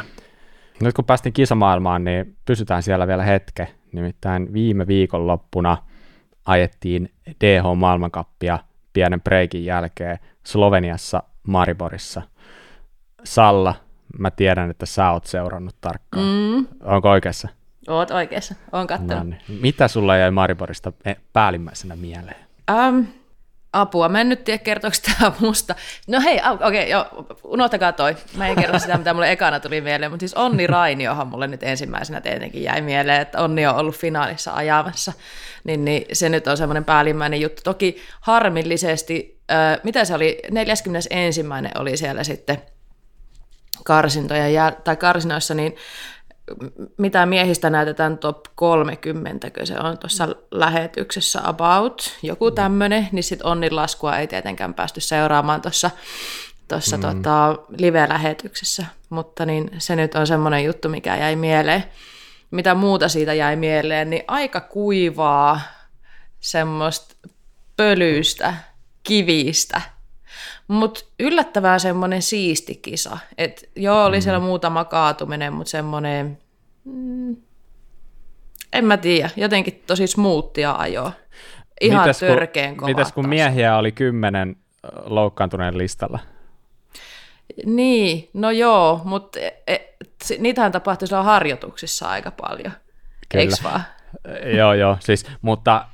Nyt kun päästiin kisamaailmaan, niin pysytään siellä vielä hetke. Nimittäin viime viikon loppuna ajettiin DH-maailmankappia pienen breikin jälkeen Sloveniassa Mariborissa. Salla, mä tiedän, että sä oot seurannut tarkkaan. Mm. Onko oikeassa? Oot oikeassa, oon kattonut. No niin. Mitä sulla jäi Mariborista päällimmäisenä mieleen? Um, Apua, mä en nyt tiedä kertooko tämä musta. No hei, okei, okay, unohtakaa toi. Mä en kerro sitä, mitä mulle ekana tuli mieleen, mutta siis Onni Rainiohan mulle nyt ensimmäisenä tietenkin jäi mieleen, että Onni on ollut finaalissa ajamassa. Niin, niin se nyt on semmoinen päällimmäinen juttu. Toki harmillisesti, äh, mitä se oli, 41. oli siellä sitten karsintoja, tai karsinoissa, niin mitä miehistä näytetään top 30, kun se on tuossa lähetyksessä about, joku tämmöinen, niin sitten onnin laskua ei tietenkään päästy seuraamaan tuossa tuossa mm. tota, live-lähetyksessä, mutta niin se nyt on semmoinen juttu, mikä jäi mieleen. Mitä muuta siitä jäi mieleen, niin aika kuivaa semmoista pölyistä, kivistä, mutta yllättävää semmoinen siisti kisa. Et joo, oli mm. siellä muutama kaatuminen, mutta semmoinen, mm, en mä tiedä, jotenkin tosi smoothia ajoa. Ihan mites törkeen kova. Mitäs kun miehiä oli kymmenen loukkaantuneen listalla? Niin, no joo, mutta e, e, niitähän tapahtui siellä harjoituksissa aika paljon, eikö vaan? joo, joo, siis, mutta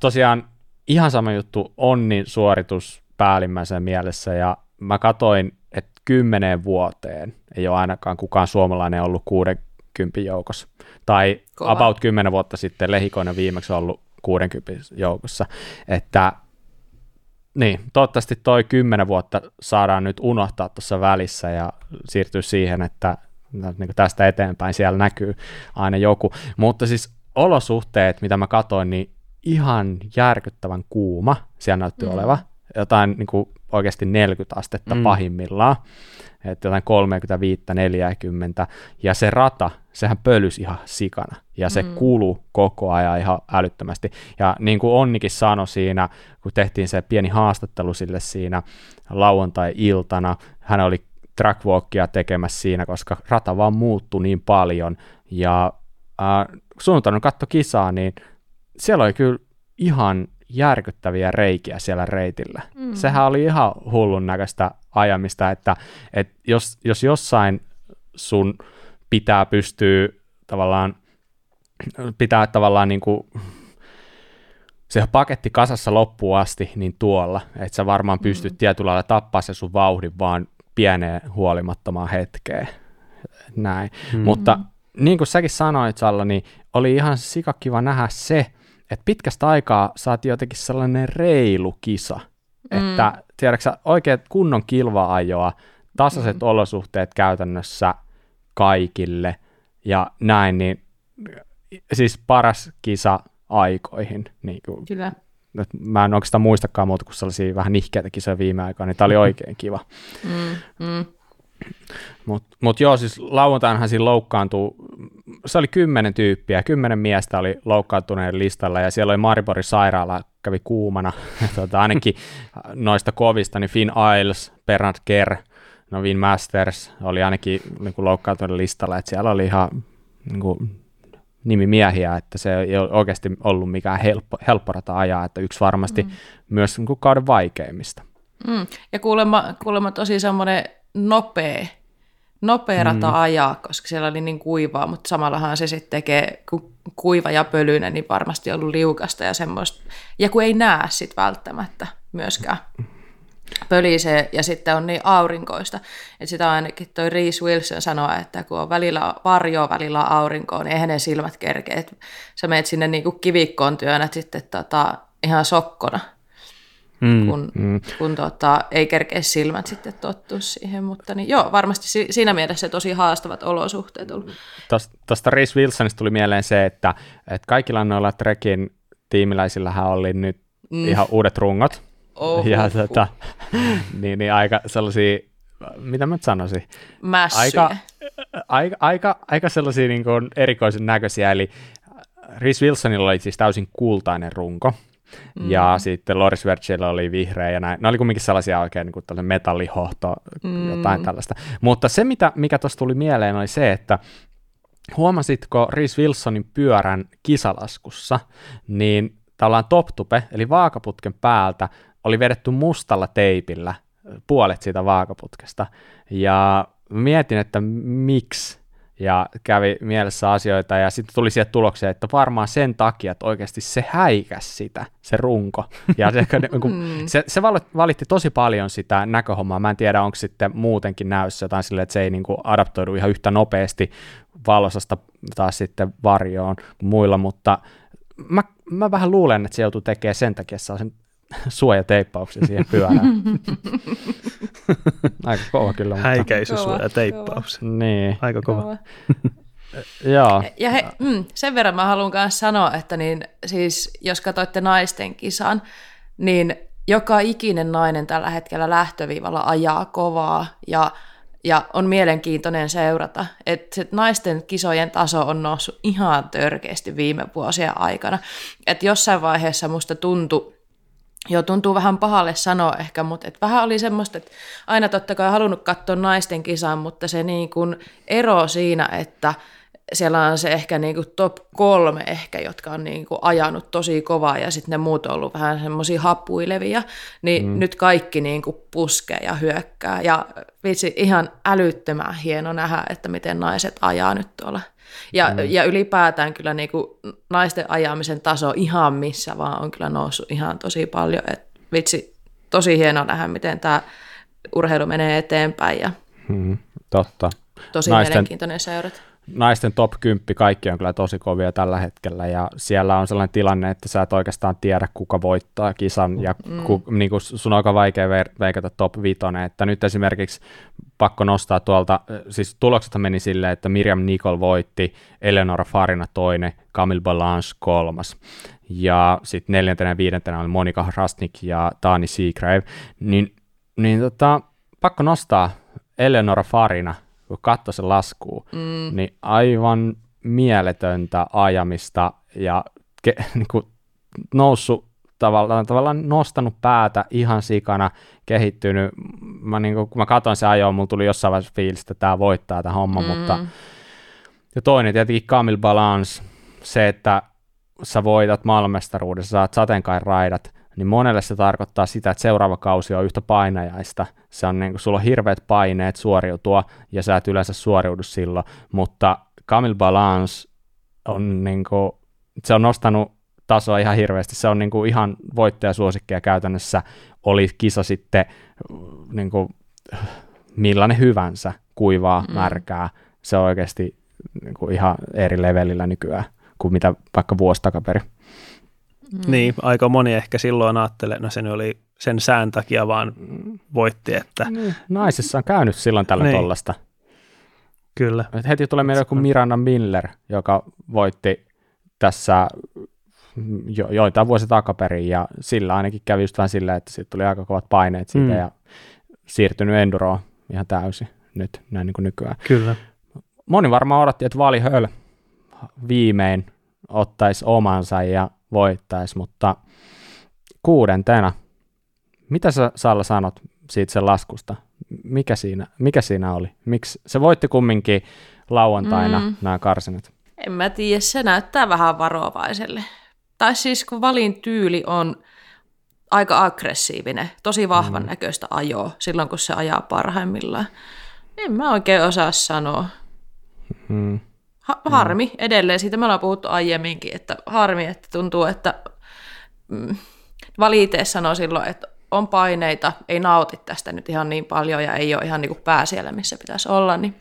tosiaan ihan sama juttu, Onnin suoritus päällimmäisen mielessä ja mä katoin, että kymmeneen vuoteen ei ole ainakaan kukaan suomalainen ollut 60 joukossa. Tai Kova. about 10 vuotta sitten Lehikoinen viimeksi ollut 60 joukossa. Että niin, toivottavasti toi 10 vuotta saadaan nyt unohtaa tuossa välissä ja siirtyä siihen, että niin tästä eteenpäin siellä näkyy aina joku. Mutta siis olosuhteet, mitä mä katoin, niin ihan järkyttävän kuuma siellä näytti mm. oleva jotain niin kuin oikeasti 40 astetta mm. pahimmillaan, että jotain 35-40, ja se rata, sehän pölysi ihan sikana, ja se mm. kuluu koko ajan ihan älyttömästi. Ja niin kuin Onnikin sanoi siinä, kun tehtiin se pieni haastattelu sille siinä lauantai-iltana, hän oli trackwalkia tekemässä siinä, koska rata vaan muuttui niin paljon, ja äh, sunnuntaina katto kisaa, niin siellä oli kyllä ihan järkyttäviä reikiä siellä reitillä. Mm. Sehän oli ihan hullun näköistä ajamista, että, että jos, jos jossain sun pitää pystyä tavallaan, pitää tavallaan niin kuin se paketti kasassa loppuun asti, niin tuolla, että sä varmaan pystyt mm. tietyllä lailla tappaa se sun vauhdin vaan pieneen huolimattomaan hetkeen. Näin. Mm. Mutta niin kuin säkin sanoit, Salla, niin oli ihan sikakiva nähdä se, että pitkästä aikaa saatiin jotenkin sellainen reilu kisa, mm. että tiedätkö oikeat kunnon kilva-ajoa, tasaiset mm. olosuhteet käytännössä kaikille ja näin, niin siis paras kisa aikoihin. Niin kuin, Kyllä. Mä en oikeastaan muistakaan muuta kuin sellaisia vähän nihkeitä kisoja viime aikoina, niin tämä oli oikein kiva. Mm, mm. Mutta mut joo, siis lauantainhan siinä loukkaantui, se oli kymmenen tyyppiä, kymmenen miestä oli loukkaantuneen listalla ja siellä oli Mariborin sairaala, kävi kuumana, [laughs] tota, ainakin noista kovista, niin Finn Isles, Bernard Kerr, no Vin Masters oli ainakin niin kuin loukkaantuneen listalla, että siellä oli ihan niin kuin, nimimiehiä, että se ei ole oikeasti ollut mikään helppo, helppo rata ajaa, että yksi varmasti mm. myös niin kuin kauden vaikeimmista. Mm. Ja kuulemma, kuulemma tosi semmoinen nopea, nopea rata mm. ajaa, koska siellä oli niin kuivaa, mutta samallahan se sitten tekee, kun kuiva ja pölyinen, niin varmasti ollut liukasta ja semmoista. Ja kun ei näe sitten välttämättä myöskään pölisee ja sitten on niin aurinkoista. Että sitä ainakin toi Reese Wilson sanoo, että kun on välillä varjoa, välillä aurinkoa, niin eihän ne silmät kerkeä. Et sä menet sinne niin kivikkoon työnnät sitten tota, ihan sokkona mm, kun, mm. kun tota, ei kerkeä silmät sitten tottua siihen. Mutta niin, joo, varmasti si- siinä mielessä tosi haastavat olosuhteet ollut. Tuosta Reese Wilsonista tuli mieleen se, että, että kaikilla noilla Trekin tiimiläisillähän oli nyt mm. ihan uudet rungot. Oh, ja tota, niin, niin aika sellaisia, mitä mä nyt sanoisin? Mässyjä. Aika, aika, aika, aika sellaisia niin kuin erikoisen näköisiä, eli Reese Wilsonilla oli siis täysin kultainen runko, Mm. Ja sitten Loris Vergillä oli vihreä ja näin. Ne oli kumminkin sellaisia oikein niin kuin metallihohto, mm. jotain tällaista. Mutta se, mitä, mikä tuossa tuli mieleen, oli se, että huomasitko Reese Wilsonin pyörän kisalaskussa, niin tavallaan toptupe, eli vaakaputken päältä, oli vedetty mustalla teipillä puolet siitä vaakaputkesta. Ja mietin, että miksi ja kävi mielessä asioita ja sitten tuli siihen tulokseen, että varmaan sen takia, että oikeasti se häikäs sitä, se runko. Ja se, niin kuin, [laughs] mm. se, se valitti tosi paljon sitä näköhommaa. Mä en tiedä, onko sitten muutenkin näyssä jotain silleen, että se ei niin kuin adaptoidu ihan yhtä nopeasti valosasta taas sitten varjoon kuin muilla, mutta mä, mä vähän luulen, että se joutuu tekemään sen takia sellaisen [laughs] suojateippauksen siihen pyörään. [laughs] Aika kova kyllä. Mutta... Häikäisysuojateippaus. Niin. Aika kova. kova. [laughs] Joo. Ja he, mm, sen verran mä haluan myös sanoa, että niin, siis, jos katsoitte naisten kisan, niin joka ikinen nainen tällä hetkellä lähtöviivalla ajaa kovaa ja ja on mielenkiintoinen seurata, että se naisten kisojen taso on noussut ihan törkeästi viime vuosien aikana. Että jossain vaiheessa musta tuntui, jo tuntuu vähän pahalle sanoa ehkä, mutta et vähän oli semmoista, että aina totta kai halunnut katsoa naisten kisan, mutta se niin kuin ero siinä, että siellä on se ehkä niin kuin top kolme ehkä, jotka on niin kuin ajanut tosi kovaa ja sitten ne muut on ollut vähän semmoisia happuilevia, niin mm. nyt kaikki niin kuin puskee ja hyökkää ja vitsi ihan älyttömän hieno nähdä, että miten naiset ajaa nyt tuolla. Ja, mm. ja ylipäätään kyllä niin kuin naisten ajamisen taso ihan missä vaan on kyllä noussut ihan tosi paljon, että vitsi tosi hieno nähdä, miten tämä urheilu menee eteenpäin ja mm, totta. tosi naisten... mielenkiintoinen seurata naisten top 10 kaikki on kyllä tosi kovia tällä hetkellä. Ja siellä on sellainen tilanne, että sä et oikeastaan tiedä, kuka voittaa kisan. Ja mm. ku, niin kuin sun on aika vaikea veikata top 5, että nyt esimerkiksi pakko nostaa tuolta, siis tulokset meni silleen, että Miriam Nicol voitti, Eleonora Farina toinen, Camille Balance kolmas. Ja sitten neljäntenä ja viidentenä oli Monika Rastnik ja Tani Seagrave, niin, niin tota, pakko nostaa Eleonora Farina kun katsoi se laskuu, mm. niin aivan mieletöntä ajamista ja ke, [laughs] niin kuin noussut tavallaan, tavallaan nostanut päätä ihan sikana, kehittynyt. Mä, niin kuin, kun mä katsoin se ajoa, mulla tuli jossain vaiheessa fiilis, että tämä voittaa tämä homma, mm. mutta ja toinen tietenkin Camille Balance, se, että sä voitat maailmanmestaruudessa, saat sateenkairaidat, niin monelle se tarkoittaa sitä, että seuraava kausi on yhtä painajaista. Se on niin kuin, sulla on hirveät paineet suoriutua, ja sä et yleensä suoriudu silloin, mutta Camille Balance on niin kuin, se on nostanut tasoa ihan hirveästi. Se on niin kuin ihan voittajasuosikkeja käytännössä. Oli kisa sitten niin kuin, millainen hyvänsä, kuivaa, mm. märkää. Se on oikeasti niin kuin ihan eri levelillä nykyään kuin mitä vaikka vuosi takaperin. Mm. Niin, aika moni ehkä silloin ajattelee, no se oli sen sään takia vaan voitti, että... Niin. Naisissa on käynyt silloin tällä niin. tollasta. Kyllä. Et heti tulee meille joku Miranda Miller, joka voitti tässä jo, joitain vuosi takaperin, ja sillä ainakin kävi just vähän silleen, että siitä tuli aika kovat paineet siitä, mm. ja siirtynyt enduroon ihan täysin nyt, näin niin kuin nykyään. Kyllä. Moni varmaan odotti, että Vali Höl viimein ottaisi omansa, ja voittaisi, mutta kuudentena, mitä sä Salla sanot siitä sen laskusta? Mikä siinä, mikä siinä oli? Miksi se voitti kumminkin lauantaina mm. nämä karsinat? En mä tiedä, se näyttää vähän varovaiselle. Tai siis kun valin tyyli on aika aggressiivinen, tosi vahvan mm. näköistä ajoa silloin, kun se ajaa parhaimmillaan. En mä oikein osaa sanoa. Mm. Ha- harmi mm. edelleen, siitä me ollaan puhuttu aiemminkin, että harmi, että tuntuu, että mm, valiteessa sanoi silloin, että on paineita, ei nauti tästä nyt ihan niin paljon ja ei ole ihan niin kuin pää siellä, missä pitäisi olla. Niin.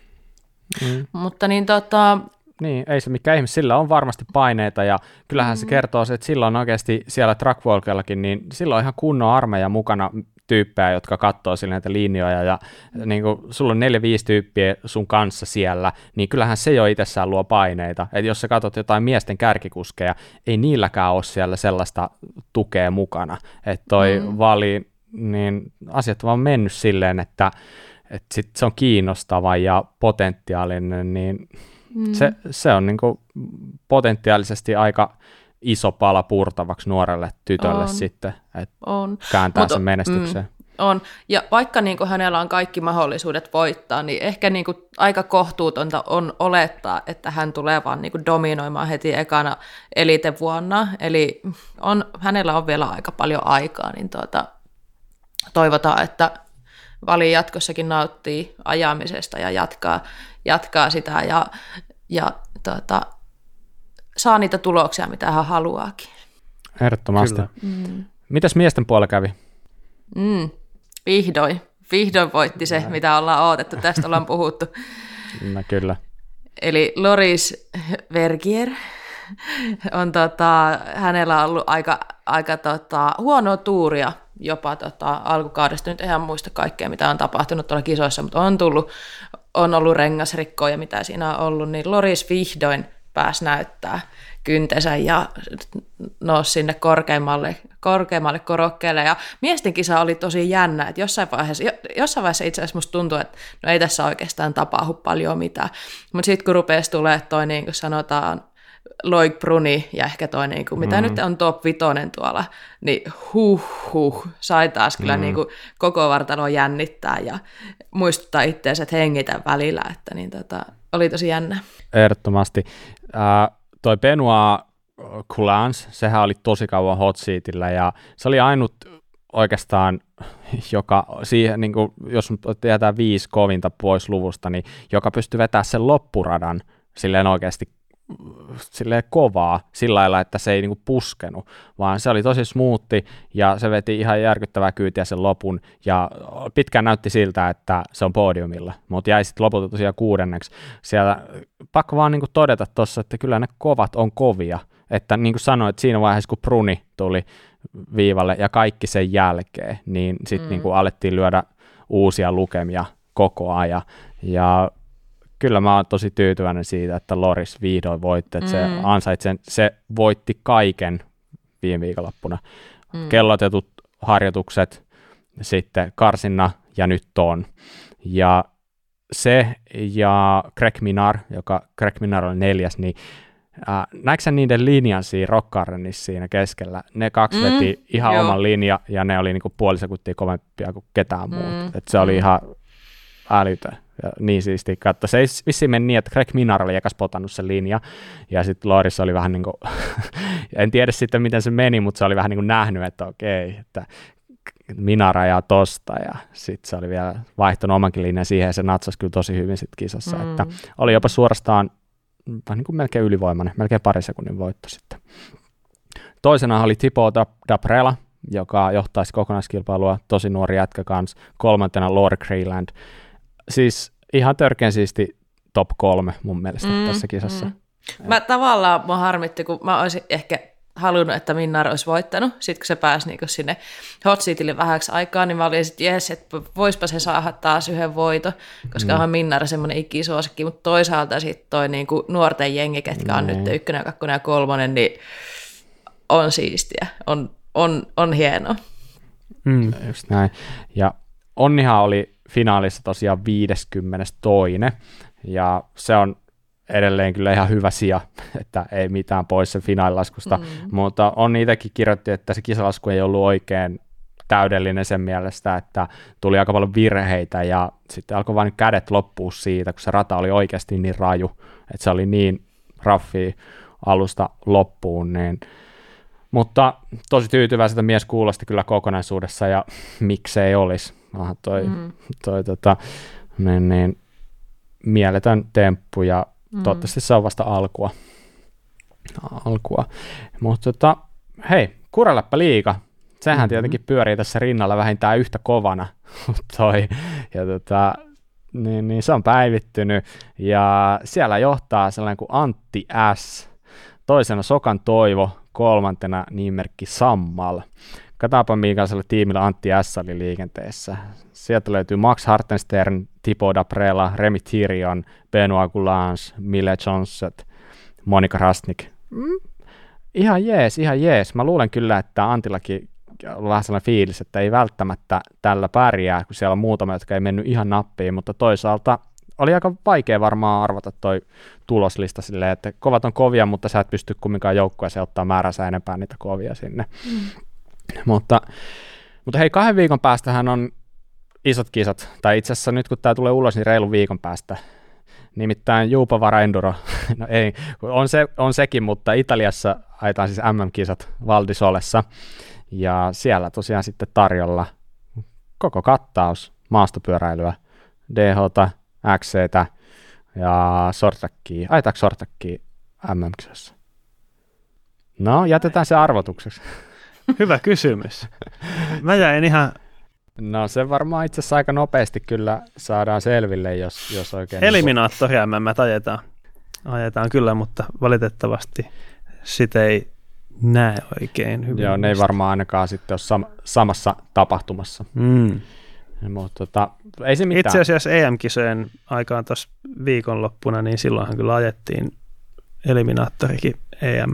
Mm. Mutta niin tota, niin, ei se mikään ihme, sillä on varmasti paineita ja kyllähän mm. se kertoo se, että silloin oikeasti siellä trackwalkellakin, niin silloin on ihan kunnon armeija mukana tyyppejä, jotka katsoo sille näitä linjoja ja niin kuin, sulla on neljä, viisi tyyppiä sun kanssa siellä, niin kyllähän se jo itsessään luo paineita. Että jos sä katsot jotain miesten kärkikuskeja, ei niilläkään ole siellä sellaista tukea mukana. Että toi mm. vali, niin asiat on vaan mennyt silleen, että, että sit se on kiinnostava ja potentiaalinen, niin mm. se, se on niin kuin potentiaalisesti aika iso pala purtavaksi nuorelle tytölle on. sitten, että on. kääntää Mut, sen menestykseen. Mm, on, ja vaikka niin kuin hänellä on kaikki mahdollisuudet voittaa, niin ehkä niin kuin aika kohtuutonta on olettaa, että hän tulee vaan niin kuin dominoimaan heti ekana elitevuonna, eli on, hänellä on vielä aika paljon aikaa, niin tuota, toivotaan, että Vali jatkossakin nauttii ajamisesta ja jatkaa, jatkaa sitä ja, ja tota, saa niitä tuloksia, mitä hän haluaakin. Ehdottomasti. Mm. Mitäs miesten puolella kävi? Mm, vihdoin. Vihdoin voitti se, mitä ollaan odotettu. Tästä ollaan puhuttu. [laughs] No, kyllä. Eli Loris Vergier on tota, hänellä on ollut aika, aika tota, huonoa tuuria jopa tota, alkukaudesta. Nyt ihan muista kaikkea, mitä on tapahtunut tuolla kisoissa, mutta on tullut, on ollut rengasrikkoja, mitä siinä on ollut, niin Loris vihdoin pääsi näyttää kyntensä ja nousi sinne korkeammalle, korkeammalle korokkeelle. Ja miesten kisa oli tosi jännä, että jossain vaiheessa, jossain vaiheessa itse asiassa musta tuntuu, että no ei tässä oikeastaan tapahdu paljon mitään. Mutta sitten kun rupesi tulee toi niin kuin sanotaan Loik Bruni ja ehkä toi, niin kuin, mitä mm. nyt on top vitonen tuolla, niin huh huh, sai taas kyllä mm. niin kuin, koko vartalo jännittää ja muistuttaa itseänsä, että hengitä välillä, että niin, tota, oli tosi jännä. Ehdottomasti. Äh, toi Benoit Coulans, sehän oli tosi kauan hot seatillä ja se oli ainut oikeastaan, joka siihen, niin kuin, jos jätetään viisi kovinta pois luvusta, niin joka pystyy vetämään sen loppuradan silleen oikeasti silleen kovaa sillä lailla, että se ei niinku puskenut, vaan se oli tosi smoothi ja se veti ihan järkyttävää kyytiä sen lopun ja pitkään näytti siltä, että se on podiumilla, mutta jäi sitten lopulta tosiaan kuudenneksi. Siellä pakko vaan niinku todeta tuossa, että kyllä ne kovat on kovia, että niin kuin sanoit, siinä vaiheessa kun Bruni tuli viivalle ja kaikki sen jälkeen, niin sitten mm. niinku alettiin lyödä uusia lukemia koko ajan ja kyllä mä oon tosi tyytyväinen siitä, että Loris vihdoin voitti, että mm. se ansaitsen, se voitti kaiken viime viikonloppuna. Mm. Kellotetut harjoitukset, sitten karsinna ja nyt on. Ja se ja Greg Minar, joka Greg Minar oli neljäs, niin äh, näetkö niiden linjan siinä Rock siinä keskellä? Ne kaksi mm, veti ihan joo. oman linja ja ne oli niinku puoli sekuntia kovempia kuin ketään mm, muuta. Et se oli mm. ihan älytön. Ja niin siisti katsoa. Se ei vissiin meni niin, että Greg Minar oli ekas potannut sen linja, ja sitten Loris oli vähän niin kuin, [laughs] en tiedä sitten miten se meni, mutta se oli vähän niin kuin nähnyt, että okei, että Minar ajaa tosta, ja sitten se oli vielä vaihtanut omankin linjan siihen, ja se natsasi kyllä tosi hyvin sitten kisassa, mm. että oli jopa suorastaan vähän niin kuin melkein ylivoimainen, melkein pari sekunnin voitto sitten. Toisena oli Tipo Daprela, joka johtaisi kokonaiskilpailua, tosi nuori jätkä kanssa. Kolmantena Lord Creeland, siis ihan törkeän siisti top kolme mun mielestä mm, tässä kisassa. Mm. Mä tavallaan mä harmitti, kun mä olisin ehkä halunnut, että Minnar olisi voittanut. Sitten kun se pääsi niin sinne hot seatille vähäksi aikaa, niin mä olin sitten, jes, että voispa se saada taas yhden voito, koska mm. onhan Minnar semmoinen ikisuosikki, mutta toisaalta sitten toi niin kuin nuorten jengi, ketkä on mm. nyt ykkönen, kakkonen ja kolmonen, niin on siistiä, on, on, on hienoa. Mm, just näin. Ja onnihan oli finaalissa tosiaan 52. Ja se on edelleen kyllä ihan hyvä sija, [laughs] että ei mitään pois sen finaalilaskusta, mm. mutta on niitäkin kirjoitti, että se kisalasku ei ollut oikein täydellinen sen mielestä, että tuli aika paljon virheitä ja sitten alkoi vain kädet loppua siitä, kun se rata oli oikeasti niin raju, että se oli niin raffi alusta loppuun, niin mutta tosi tyytyväiseltä mies kuulosti kyllä kokonaisuudessa ja miksei olisi. Aha, toi, mm. toi tota, niin, niin, mieletön temppu ja mm. toivottavasti se on vasta alkua. alkua. Mutta tota, hei, kuraleppä liika. Sehän mm-hmm. tietenkin pyörii tässä rinnalla vähintään yhtä kovana. [laughs] toi, ja tota, niin, niin se on päivittynyt ja siellä johtaa sellainen kuin Antti S. Toisena Sokan Toivo, kolmantena nimimerkki Sammal. Katsotaanpa, minkälaisella tiimillä Antti S. oli liikenteessä. Sieltä löytyy Max Hartenstern, Tipo Daprela, Remi Tirion, Benoit Goulans, Mille Johnson, Monika Rastnik. Mm, ihan jees, ihan jees. Mä luulen kyllä, että Antillakin on vähän sellainen fiilis, että ei välttämättä tällä pärjää, kun siellä on muutama, jotka ei mennyt ihan nappiin, mutta toisaalta oli aika vaikea varmaan arvata toi tuloslista silleen, että kovat on kovia, mutta sä et pysty kumminkaan joukkueeseen ottaa määränsä enempää niitä kovia sinne. Mm. Mutta, mutta hei, kahden viikon päästähän on isot kisat, tai itse asiassa nyt kun tämä tulee ulos, niin reilun viikon päästä. Nimittäin Juupavara Enduro, [laughs] no ei, on, se, on sekin, mutta Italiassa ajetaan siis MM-kisat Valdisolessa, ja siellä tosiaan sitten tarjolla koko kattaus, maastopyöräilyä, DH, XC ja sortrackia, ajetaanko sortrackia mm No, jätetään se arvotukseksi. [laughs] Hyvä kysymys. Mä jäin ihan... No se varmaan itse asiassa aika nopeasti kyllä saadaan selville, jos, jos oikein... Eliminaattoria me ajetaan. ajetaan kyllä, mutta valitettavasti sitä ei näe oikein hyvin. Joo, ne ei varmaan ainakaan sitten ole sam- samassa tapahtumassa. Mm. Mutta tota, ei se mitään. Itse asiassa EM-kisojen aikaan tuossa viikonloppuna, niin silloinhan kyllä ajettiin eliminaattorikin EM.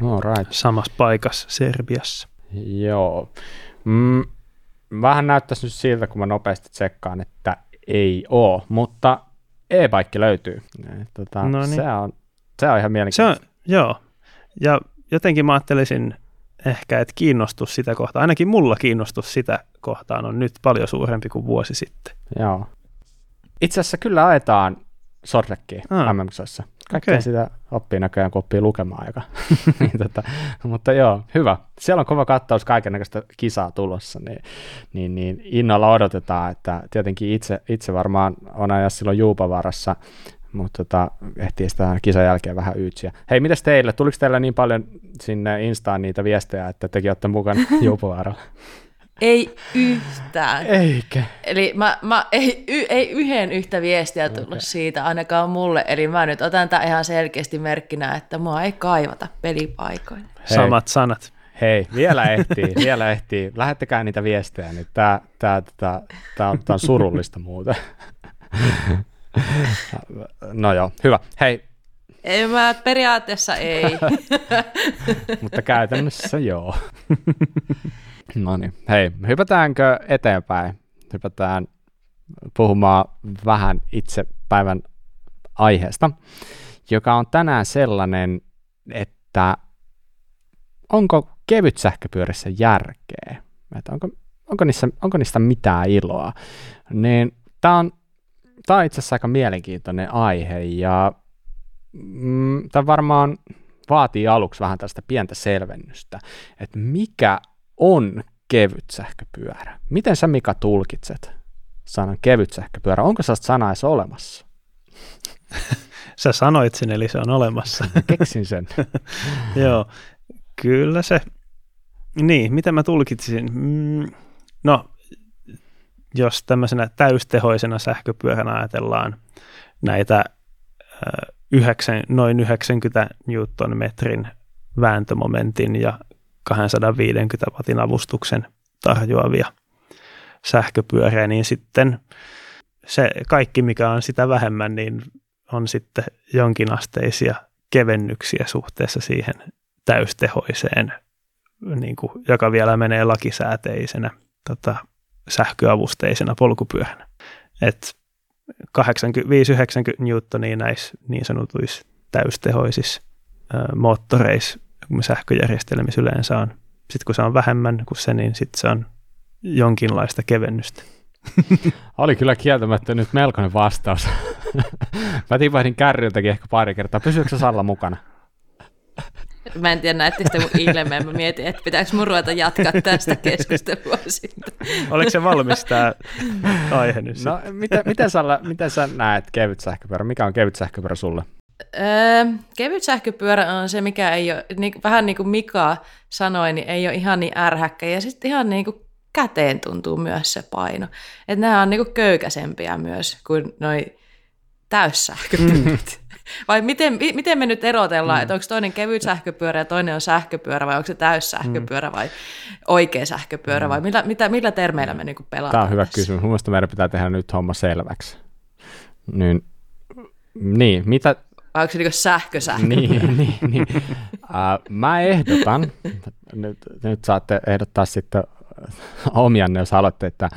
No, right. Samassa paikassa Serbiassa. Joo. Mm, vähän näyttäisi nyt siltä, kun mä nopeasti tsekkaan, että ei oo, mutta e-bike löytyy. Tota, no niin. se, on, se on ihan mielenkiintoista. Se on, joo, ja jotenkin mä ajattelisin ehkä, että kiinnostus sitä kohtaa, ainakin mulla kiinnostus sitä kohtaan on nyt paljon suurempi kuin vuosi sitten. Joo. Itse asiassa kyllä ajetaan Sorrekkiin ah. MM-kisoissa. Kaikkea okay. sitä oppii näköjään, kun oppii lukemaan aika. [laughs] niin, tota, mutta joo, hyvä. Siellä on kova kattaus kaikenlaista kisaa tulossa, niin, niin, niin innolla odotetaan, että tietenkin itse, itse varmaan on ajaa silloin Juupavarassa mutta tota, ehtii sitä kisan jälkeen vähän yytsiä. Hei, mitäs teille? Tuliko teillä niin paljon sinne Instaan niitä viestejä, että tekin olette mukana [laughs] Juupovaaralla? Ei yhtään. Eikä. Eli mä, mä ei, y, ei yhden yhtä viestiä tullut okay. siitä ainakaan mulle. Eli mä nyt otan tämän ihan selkeästi merkkinä, että mua ei kaivata pelipaikoille. Hei. Samat sanat. Hei, vielä ehtii, vielä ehtii. Lähettäkää niitä viestejä, niin tää, tää, tää, tää, on, tää on surullista muuten. No joo, hyvä. Hei. Ei, mä periaatteessa ei. [laughs] Mutta käytännössä joo. [laughs] no niin, hei, hypätäänkö eteenpäin? Hypätään puhumaan vähän itse päivän aiheesta, joka on tänään sellainen, että onko kevyt sähköpyörissä järkeä? Että onko, onko, niissä, onko niistä mitään iloa? Niin tämä on tämä on itse asiassa aika mielenkiintoinen aihe ja mm, tämä varmaan vaatii aluksi vähän tästä pientä selvennystä, että mikä on kevyt sähköpyörä? Miten sä Mika tulkitset sanan kevyt sähköpyörä? Onko sellaista sanaa edes olemassa? [laughs] Sä sanoit sen, eli se on olemassa. Keksin sen. [laughs] Joo, kyllä se. Niin, mitä mä tulkitsin? Mm, no, jos tämmöisenä täystehoisena sähköpyöränä ajatellaan näitä yhdeksän, noin 90 newtonmetrin vääntömomentin ja 250 watin avustuksen tarjoavia sähköpyöriä, niin sitten se kaikki, mikä on sitä vähemmän, niin on sitten jonkinasteisia kevennyksiä suhteessa siihen täystehoiseen, niin kuin, joka vielä menee lakisääteisenä tota, sähköavusteisena polkupyöhänä. Et 85-90 newtonia näissä niin sanotuissa täystehoisissa moottoreissa, sähköjärjestelmissä yleensä on. Sitten kun se on vähemmän kuin se, niin sitten se on jonkinlaista kevennystä. [laughs] Oli kyllä kieltämättä nyt melkoinen vastaus. [laughs] Mä tipahdin kärryltäkin ehkä pari kertaa. Pysyykö se Salla mukana? Mä en tiedä, näettekö te mun ilmeen. Mä mietin, että pitääkö mun ruveta jatkaa tästä keskustelua sitten. Oliko se valmis tämä aihe nyt? No, miten, miten, sä, miten sä näet kevyt sähköpyörä? Mikä on kevyt sähköpyörä sulle? Öö, kevyt sähköpyörä on se, mikä ei ole, niin, vähän niin kuin Mika sanoi, niin ei ole ihan niin ärhäkkä. Ja sitten ihan niin kuin käteen tuntuu myös se paino. Että nämä on niin kuin köykäisempiä myös kuin noi täyssähköpyörät. Mm. Vai miten, miten me nyt erotellaan, mm. että onko toinen kevyt sähköpyörä ja toinen on sähköpyörä vai onko se täyssähköpyörä mm. vai oikea sähköpyörä mm. vai millä, mitä, millä termeillä me niinku pelataan Tämä on hyvä tässä? kysymys. Mielestäni meidän pitää tehdä nyt homma selväksi. Niin, niin mitä... Onko se niinku sähkö sähkö? niin, niin, niin. Uh, mä ehdotan, nyt, nyt saatte ehdottaa sitten omianne, jos haluatte, että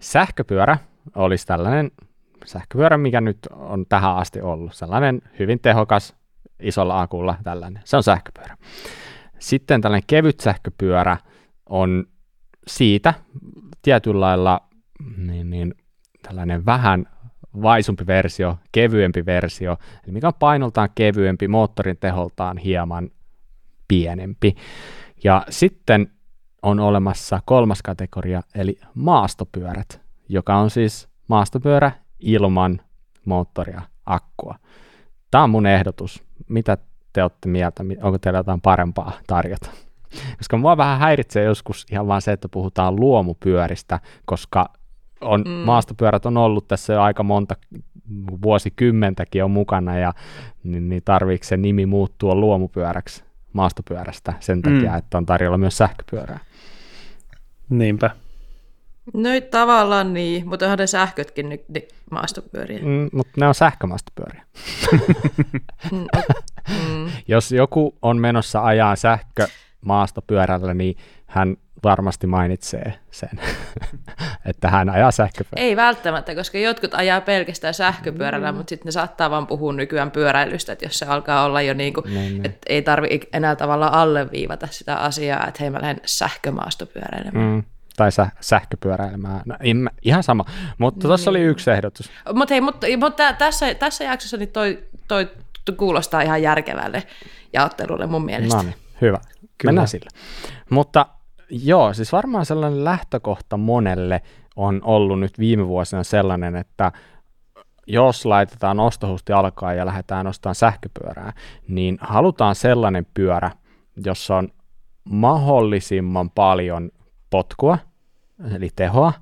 sähköpyörä olisi tällainen sähköpyörä, mikä nyt on tähän asti ollut. Sellainen hyvin tehokas, isolla akulla tällainen. Se on sähköpyörä. Sitten tällainen kevyt sähköpyörä on siitä tietyllä lailla niin, niin, tällainen vähän vaisumpi versio, kevyempi versio, eli mikä on painoltaan kevyempi, moottorin teholtaan hieman pienempi. Ja sitten on olemassa kolmas kategoria, eli maastopyörät, joka on siis maastopyörä ilman moottoria, akkua. Tämä on mun ehdotus. Mitä te olette mieltä? Onko teillä jotain parempaa tarjota? Koska mua vähän häiritsee joskus ihan vaan se, että puhutaan luomupyöristä, koska on, mm. maastopyörät on ollut tässä jo aika monta vuosikymmentäkin on mukana ja niin, niin tarviiko se nimi muuttua luomupyöräksi maastopyörästä sen takia, mm. että on tarjolla myös sähköpyörää. Niinpä. No tavallaan niin, mutta onhan ne sähkötkin nyt niin maastopyöriä. Mm, mutta ne on sähkömaastopyöriä. [laughs] mm. mm. Jos joku on menossa ajaa sähkömaastopyörällä, niin hän varmasti mainitsee sen, [laughs] että hän ajaa sähköpyörällä. Ei välttämättä, koska jotkut ajaa pelkästään sähköpyörällä, mm. mutta sitten ne saattaa vaan puhua nykyään pyöräilystä, että jos se alkaa olla jo niin kuin, niin, niin. että ei tarvi enää tavallaan alleviivata sitä asiaa, että hei mä lähden sähkömaastopyöräilemään. Mm tai sä, sähköpyöräilemään. No, ihan sama, mutta tuossa oli yksi ehdotus. Mutta hei, mutta, mutta tässä, tässä jaksossa niin toi, toi kuulostaa ihan järkevälle jaottelulle mun mielestä. No niin, hyvä. Kyllä. Mennään sille. Mutta joo, siis varmaan sellainen lähtökohta monelle on ollut nyt viime vuosina sellainen, että jos laitetaan ostohusti alkaa ja lähdetään ostamaan sähköpyörää, niin halutaan sellainen pyörä, jossa on mahdollisimman paljon potkua, eli tehoa,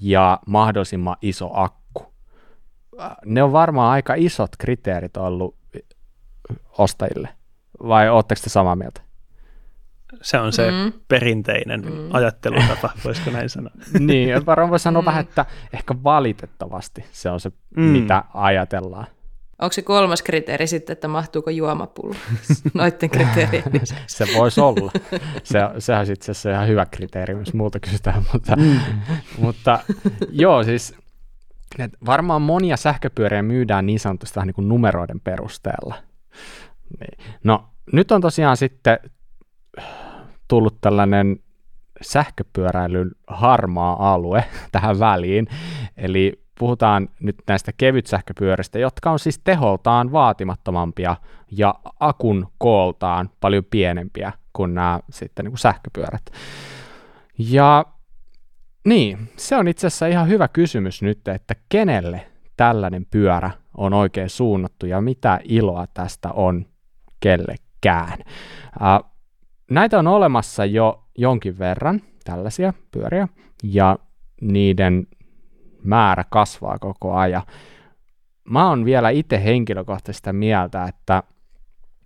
ja mahdollisimman iso akku. Ne on varmaan aika isot kriteerit ollut ostajille, vai oletteko te samaa mieltä? Se on se mm. perinteinen mm. ajattelutapa, voisiko näin sanoa? [laughs] niin, varmaan voi sanoa mm. vähän, että ehkä valitettavasti se on se, mm. mitä ajatellaan. Onko se kolmas kriteeri sitten, että mahtuuko juomapullo [laughs] noiden kriteerien? [laughs] se voisi olla. Se, sehän on itse asiassa ihan hyvä kriteeri, jos muuta kysytään. Mutta, mm. mutta joo, siis varmaan monia sähköpyöriä myydään niin sanotusti vähän niin kuin numeroiden perusteella. Niin. No nyt on tosiaan sitten tullut tällainen sähköpyöräilyn harmaa alue [laughs] tähän väliin, eli puhutaan nyt näistä kevytsähköpyöristä, jotka on siis teholtaan vaatimattomampia ja akun kooltaan paljon pienempiä kuin nämä sitten niin kuin sähköpyörät. Ja niin, se on itse asiassa ihan hyvä kysymys nyt, että kenelle tällainen pyörä on oikein suunnattu ja mitä iloa tästä on kellekään. Äh, näitä on olemassa jo jonkin verran, tällaisia pyöriä, ja niiden määrä kasvaa koko ajan. Mä oon vielä itse henkilökohtaisesti mieltä, että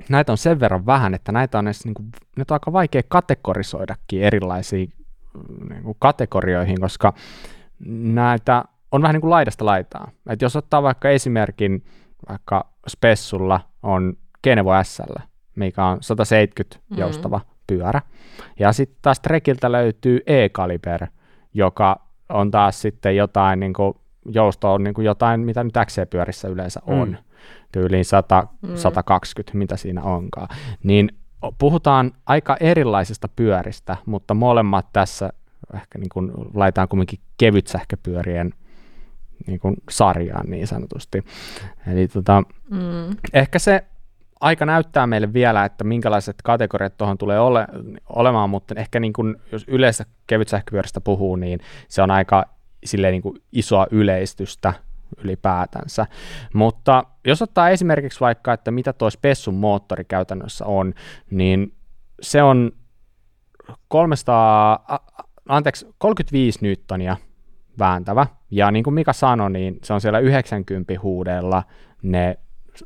näitä on sen verran vähän, että näitä on, edes, niin kuin, on aika vaikea kategorisoidakin erilaisiin niin kuin kategorioihin, koska näitä on vähän niin kuin laidasta laitaa. Et jos ottaa vaikka esimerkin, vaikka Spessulla on Genevo SL, mikä on 170 mm. joustava pyörä, ja sitten taas Trekiltä löytyy E-Kaliber, joka on taas sitten jotain, niin kuin, jousto on niin kuin jotain, mitä nyt XC-pyörissä yleensä on, mm. tyyliin 100, mm. 120, mitä siinä onkaan, niin puhutaan aika erilaisista pyöristä, mutta molemmat tässä ehkä niin kuin laitetaan kumminkin kevyt sähköpyörien niin kuin sarjaan niin sanotusti. Eli tota, mm. ehkä se aika näyttää meille vielä, että minkälaiset kategoriat tuohon tulee ole, olemaan, mutta ehkä niin kuin, jos yleensä kevyt sähköpyörästä puhuu, niin se on aika silleen niin kuin isoa yleistystä ylipäätänsä. Mutta jos ottaa esimerkiksi vaikka, että mitä tuo Spessun moottori käytännössä on, niin se on 300, anteeksi, 35 newtonia vääntävä, ja niin kuin Mika sanoi, niin se on siellä 90 huudella ne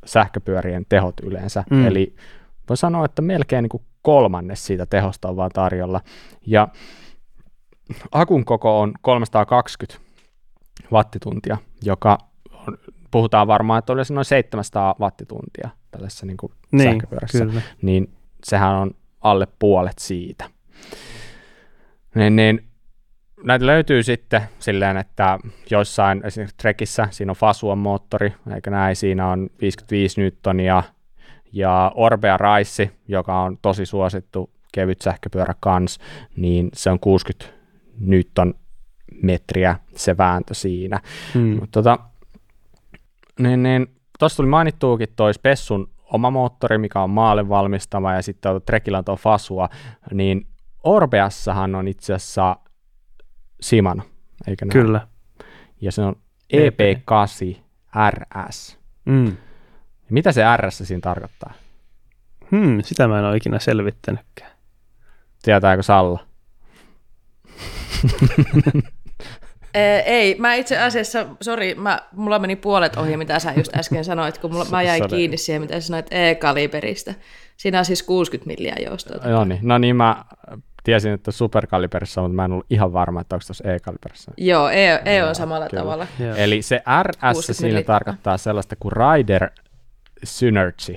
sähköpyörien tehot yleensä. Mm. Eli voi sanoa, että melkein niin kuin kolmannes siitä tehosta on vaan tarjolla. Ja akun koko on 320 wattituntia, joka on, puhutaan varmaan, että olisi noin 700 wattituntia tällaisessa niin kuin niin, sähköpyörässä, kyllä. niin sehän on alle puolet siitä. Niin, niin näitä löytyy sitten silleen, että joissain esimerkiksi Trekissä siinä on Fasuan moottori, eikä näin, siinä on 55 newtonia, ja Orbea Raissi, joka on tosi suosittu kevyt sähköpyörä kans, niin se on 60 newton metriä se vääntö siinä. Hmm. Mutta tota, niin, niin, tuossa tuli mainittuukin toi Spessun oma moottori, mikä on maalle valmistama, ja sitten Trekillä on tuo Fasua, niin Orbeassahan on itse asiassa Simano, eikö näin? Kyllä. ja se on EP. EP8 RS. Mm. Mitä se RS siinä tarkoittaa? Hmm, sitä mä en ole ikinä selvittänytkään. Tietääkö Salla? [laughs] Ee, ei, mä itse asiassa, sori, mä, mulla meni puolet ohi, mitä sä just äsken sanoit, kun mulla, mä jäin Sorry. kiinni siihen, mitä sä sanoit E-kaliberistä. Siinä on siis 60 milliä joustoa. No niin, no niin mä tiesin, että superkaliberissa, mutta mä en ollut ihan varma, että onko tuossa E-kaliberissa. Joo, E, e on samalla kyllä. tavalla. Joo. Eli se RS 60 siinä milliä. tarkoittaa sellaista kuin Rider Synergy.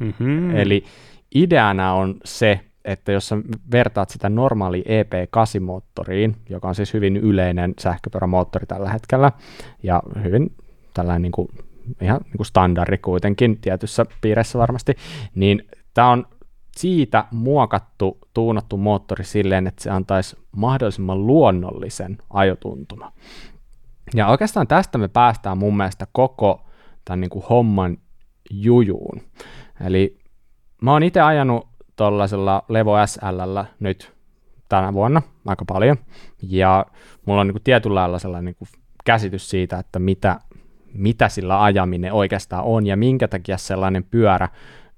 Mm-hmm. Eli ideana on se, että jos sä vertaat sitä normaali EP8-moottoriin, joka on siis hyvin yleinen sähköpyörämoottori tällä hetkellä, ja hyvin tällainen niin kuin, ihan niin kuin standardi kuitenkin tietyssä piirissä varmasti, niin tämä on siitä muokattu, tuunattu moottori silleen, että se antaisi mahdollisimman luonnollisen ajotuntuma. Ja oikeastaan tästä me päästään mun mielestä koko tämän niin kuin homman jujuun. Eli mä oon itse ajanut tuollaisella Levo SLllä nyt tänä vuonna aika paljon, ja mulla on niin kuin tietyllä lailla sellainen niin kuin käsitys siitä, että mitä, mitä sillä ajaminen oikeastaan on, ja minkä takia sellainen pyörä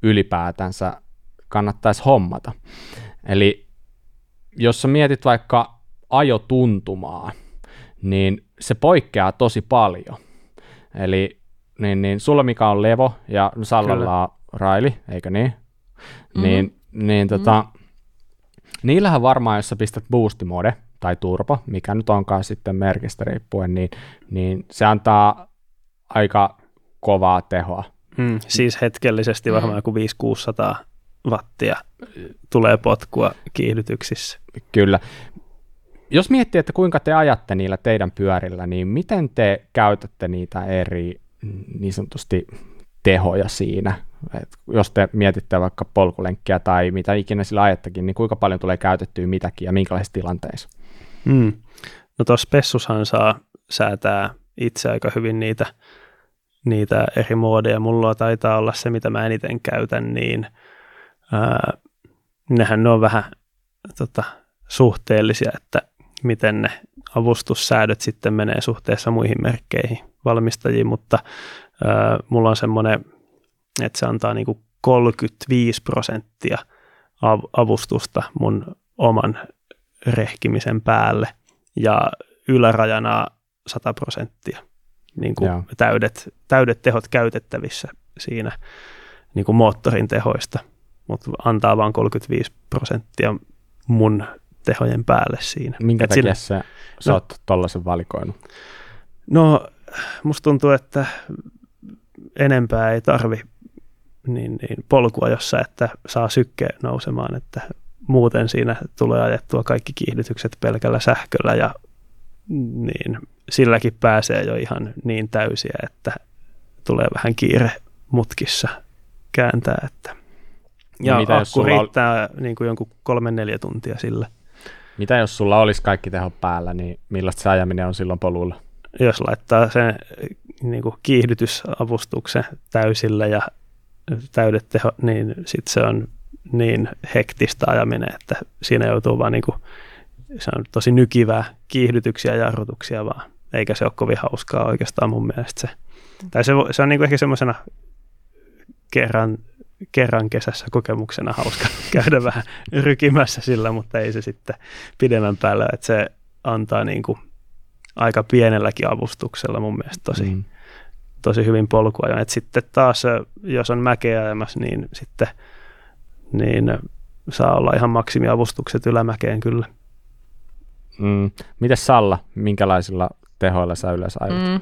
ylipäätänsä kannattaisi hommata. Eli jos sä mietit vaikka ajotuntumaa, niin se poikkeaa tosi paljon. Eli niin, niin sulla mikä on Levo ja Sallalla on Raili, eikö niin? Mhm. Niin, niin tota, niillähän varmaan, jos sä pistät boost mode tai turbo, mikä nyt onkaan sitten merkistä riippuen, niin, niin se antaa aika kovaa tehoa. Mm, siis hetkellisesti Mm. varmaan joku 500-600 wattia tulee potkua kiihdytyksissä. Kyllä. Jos miettii, että kuinka te ajatte niillä teidän pyörillä, niin miten te käytätte niitä eri mm, niin sanotusti tehoja siinä? Et jos te mietitte vaikka polkulenkkiä tai mitä ikinä sillä ajattakin, niin kuinka paljon tulee käytettyä mitäkin ja minkälaisissa tilanteissa? Mm. No tuossa Pessushan saa säätää itse aika hyvin niitä, niitä eri muodeja. Mulla taitaa olla se, mitä mä eniten käytän, niin ää, nehän ne on vähän tota, suhteellisia, että miten ne avustussäädöt sitten menee suhteessa muihin merkkeihin valmistajiin, mutta ää, mulla on semmoinen, että se antaa niinku 35 prosenttia av- avustusta mun oman rehkimisen päälle ja ylärajana 100 prosenttia niin kuin Joo. täydet, täydet tehot käytettävissä siinä niin kuin moottorin tehoista, mutta antaa vain 35 prosenttia mun tehojen päälle siinä. Minkä Et takia sillä- sä, sä no. oot tollaisen valikoinut? No, musta tuntuu, että enempää ei tarvi niin, niin polkua, jossa että saa sykke nousemaan, että muuten siinä tulee ajettua kaikki kiihdytykset pelkällä sähköllä ja niin silläkin pääsee jo ihan niin täysiä, että tulee vähän kiire mutkissa kääntää. Että. Ja No mitä jos akku sulla ol- riittää niin kuin jonkun kolme-neljä tuntia sillä. Mitä jos sulla olisi kaikki tehot päällä, niin millaista se ajaminen on silloin polulla? jos laittaa sen niin kuin kiihdytysavustuksen täysillä ja täydet teho, niin sitten se on niin hektistä ajaminen, että siinä joutuu vaan niin kuin, se on tosi nykivää kiihdytyksiä ja jarrutuksia vaan, eikä se ole kovin hauskaa oikeastaan mun mielestä se. Tai se, se on niin kuin ehkä semmoisena kerran, kerran kesässä kokemuksena hauska [laughs] käydä vähän rykimässä sillä, mutta ei se sitten pidemmän päällä, että se antaa niin kuin aika pienelläkin avustuksella mun mielestä tosi, mm. Tosi hyvin polkua. Et sitten taas, jos on mäkeä ajamassa, niin sitten niin saa olla ihan maksimiavustukset ylämäkeen kyllä. Mm. Mites Salla, minkälaisilla tehoilla sä yleensä ajat? Mm.